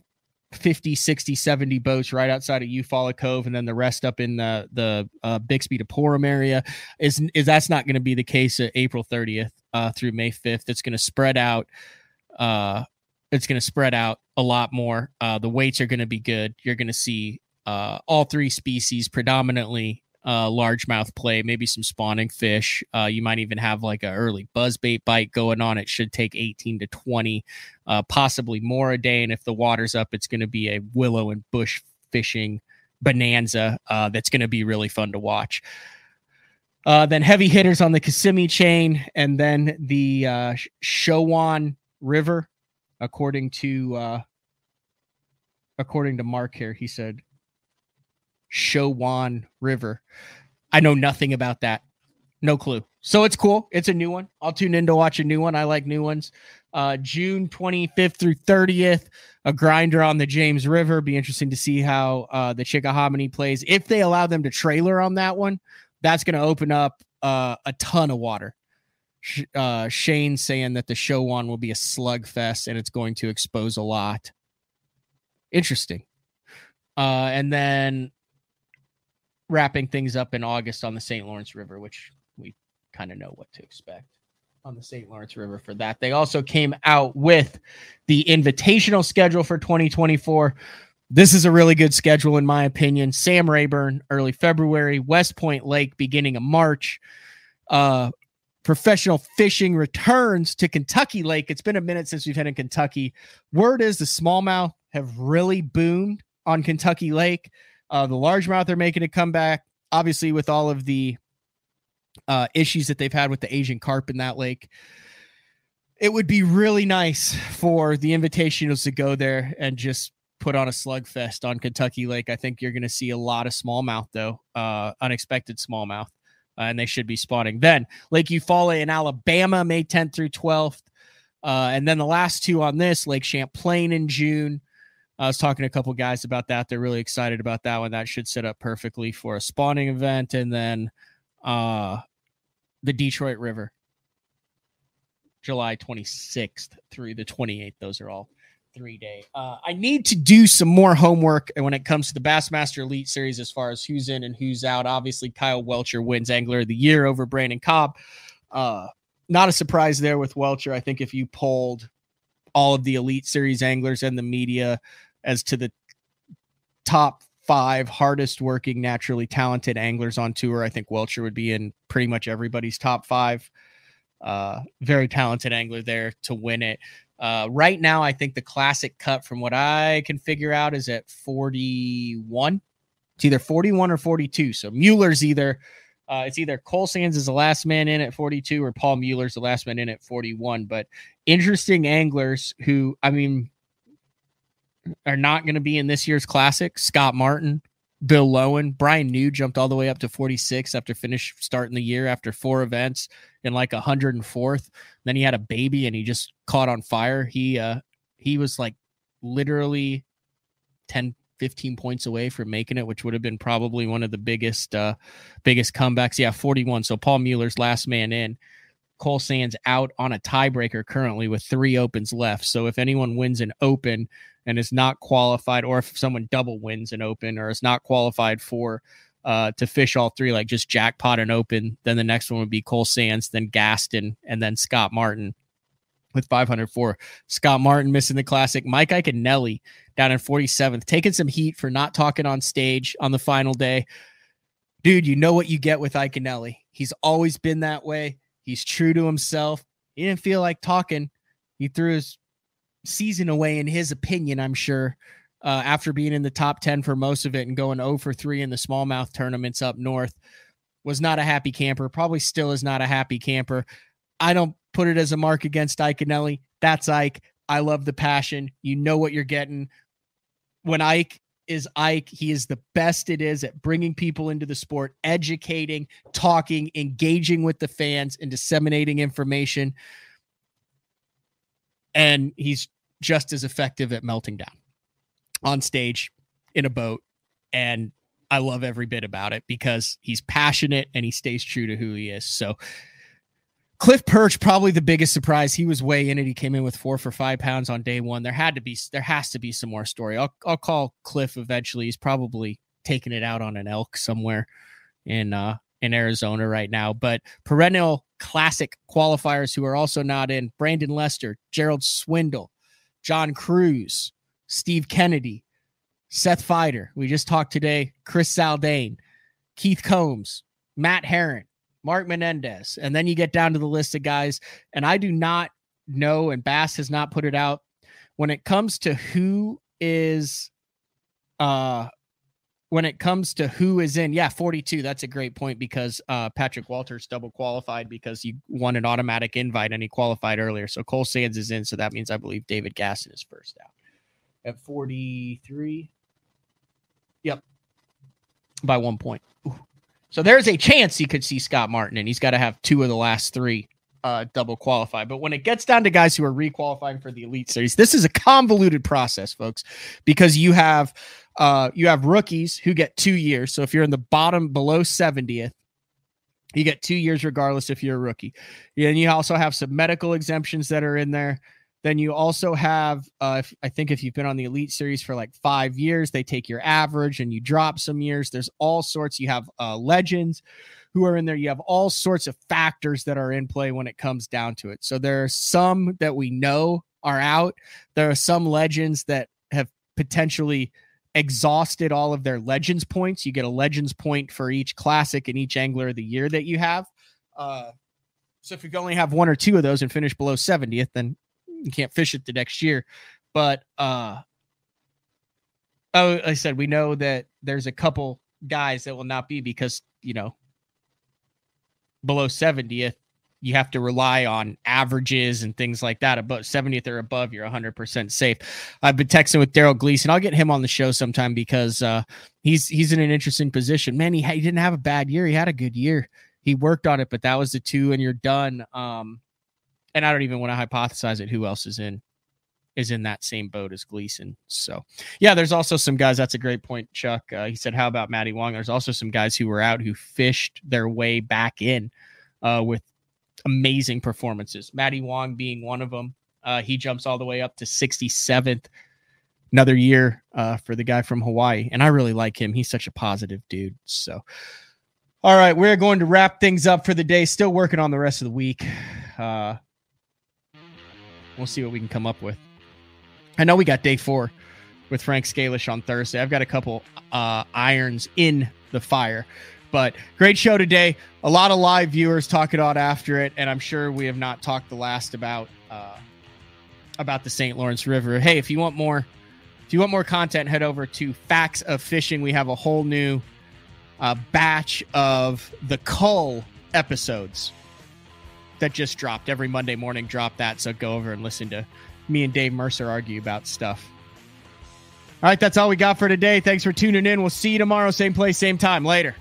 50, 60, 70 boats right outside of Eufaula Cove, and then the rest up in the the uh, Bixby to Porum area. Is is that's not going to be the case at April 30th uh, through May 5th? It's going to spread out. Uh, it's going to spread out a lot more. Uh, the weights are going to be good. You're going to see uh, all three species predominantly uh, largemouth play, maybe some spawning fish. Uh, you might even have like an early buzzbait bite going on. It should take 18 to 20, uh, possibly more a day. And if the water's up, it's going to be a willow and bush fishing bonanza uh, that's going to be really fun to watch. Uh, then heavy hitters on the Kissimmee chain, and then the uh, Chowan River, according to uh, according to Mark here, he said Chowan River. I know nothing about that. No clue. So it's cool. It's a new one. I'll tune in to watch a new one. I like new ones. Uh, June 25th through 30th, a grinder on the James River. Be interesting to see how uh, the Chickahominy plays. If they allow them to trailer on that one, that's going to open up uh, a ton of water. Uh, Shane saying that the Chowan will be a slugfest and it's going to expose a lot. Interesting. Uh, and then wrapping things up in August on the St. Lawrence River, which we kind of know what to expect on the St. Lawrence River for that. They also came out with the invitational schedule for 2024. This is a really good schedule, in my opinion. Sam Rayburn, early February, West Point Lake, beginning of March. Uh, professional fishing returns to Kentucky Lake. It's been a minute since we've had in Kentucky. Word is the smallmouth have really boomed on Kentucky Lake. Uh, the largemouth are making a comeback, obviously, with all of the uh, issues that they've had with the Asian carp in that lake. It would be really nice for the invitationals to go there and just put on a slugfest on Kentucky Lake. I think you're going to see a lot of smallmouth, though, uh, unexpected smallmouth, uh, and they should be spawning. Then Lake Eufaula in Alabama, May 10th through 12th. Uh, and then the last two on this, Lake Champlain in June. I was talking to a couple guys about that. They're really excited about that one. That should set up perfectly for a spawning event. And then uh, the Detroit River, July 26th through the 28th. Those are all three day. Uh, I need to do some more homework when it comes to the Bassmaster Elite Series as far as who's in and who's out. Obviously, Kyle Welcher wins Angler of the Year over Brandon Cobb. Uh, not a surprise there with Welcher. I think if you polled all of the Elite Series anglers and the media as to the top five hardest working, naturally talented anglers on tour, I think Welcher would be in pretty much everybody's top five. Uh, very talented angler there to win it. Uh, right now, I think the classic cut, from what I can figure out, is at 41. It's either 41 or 42. So Mueller's either uh, it's either Cole Sands is the last man in at 42 or Paul Mueller's the last man in at 41. But interesting anglers who, I mean, are not going to be in this year's classic. Scott Martin, Bill Lowen, Brian New jumped all the way up to 46 after finish starting the year after four events in like 104th. Then he had a baby and he just caught on fire. He uh he was like literally 10 15 points away from making it, which would have been probably one of the biggest uh biggest comebacks. Yeah, 41. So Paul Mueller's last man in. Cole Sands out on a tiebreaker currently with three opens left. So if anyone wins an open and is not qualified, or if someone double wins an open or is not qualified for uh, to fish all three, like just jackpot and open, then the next one would be Cole Sands, then Gaston, and then Scott Martin with 504. Scott Martin missing the classic. Mike Iaconelli down in 47th, taking some heat for not talking on stage on the final day. Dude, you know what you get with Iaconelli. He's always been that way. He's true to himself. He didn't feel like talking. He threw his season away, in his opinion, I'm sure, uh, after being in the top 10 for most of it and going 0 for 3 in the smallmouth tournaments up north. Was not a happy camper. Probably still is not a happy camper. I don't put it as a mark against Iaconelli. That's Ike. I love the passion. You know what you're getting. When Ike is Ike. He is the best it is at bringing people into the sport, educating, talking, engaging with the fans, and disseminating information. And he's just as effective at melting down on stage in a boat. And I love every bit about it because he's passionate and he stays true to who he is. So, Cliff Pirch, probably the biggest surprise. He was way in it. He came in with four for five pounds on day one. There had to be, there has to be some more story. I'll, I'll call Cliff eventually. He's probably taking it out on an elk somewhere in, uh, in Arizona right now. But perennial classic qualifiers who are also not in Brandon Lester, Gerald Swindle, John Crews, Steve Kennedy, Seth Feider. We just talked today. Chris Zaldain, Keith Combs, Matt Herren, Mark Menendez. And then you get down to the list of guys. And I do not know, and Bass has not put it out when it comes to who is uh when it comes to who is in, yeah, 42. That's a great point because uh, Patrick Walters double qualified because he won an automatic invite and he qualified earlier. So Cole Sands is in. So that means I believe David Gaston is first out at 43. Yep. By one point. Ooh. So there's a chance he could see Scott Martin, and he's got to have two of the last three uh, double qualify. But when it gets down to guys who are requalifying for the Elite Series, this is a convoluted process, folks, because you have uh, you have rookies who get two years. So if you're in the bottom below 70th, you get two years regardless if you're a rookie. And you also have some medical exemptions that are in there. Then you also have, uh, if, I think, if you've been on the Elite Series for like five years, they take your average and you drop some years. There's all sorts. You have uh, legends who are in there. You have all sorts of factors that are in play when it comes down to it. So there are some that we know are out. There are some legends that have potentially exhausted all of their legends points. You get a legends point for each classic and each angler of the year that you have. Uh, So if you only have one or two of those and finish below 70th, then you can't fish it the next year. But uh oh, I said we know that there's a couple guys that will not be because you know below 70th you have to rely on averages and things like that. About 70th or above, you're 100% safe. I've been texting with Darold Gleason. I'll get him on the show sometime because uh, he's he's in an interesting position. Man, he, he didn't have a bad year. He had a good year. He worked on it, but that was the two, and you're done. Um, and I don't even want to hypothesize it. Who else is in is in that same boat as Gleason? So yeah, there's also some guys. That's a great point, Chuck. Uh, he said, "How about Matty Wong?" There's also some guys who were out who fished their way back in uh, with amazing performances. Matty Wong being one of them. Uh, he jumps all the way up to 67th. Another year uh, for the guy from Hawaii. And I really like him. He's such a positive dude. So, all right, we're going to wrap things up for the day. Still working on the rest of the week. Uh, we'll see what we can come up with. I know we got day four with Frank Scalish on Thursday. I've got a couple uh, irons in the fire. But great show today. A lot of live viewers talking on after it, and I'm sure we have not talked the last about uh, about the St. Lawrence River. Hey, if you want more, if you want more content, head over to Facts of Fishing. We have a whole new uh, batch of the Cull episodes that just dropped every Monday morning. Drop that, so go over and listen to me and Dave Mercer argue about stuff. All right, that's all we got for today. Thanks for tuning in. We'll see you tomorrow, same place, same time. Later.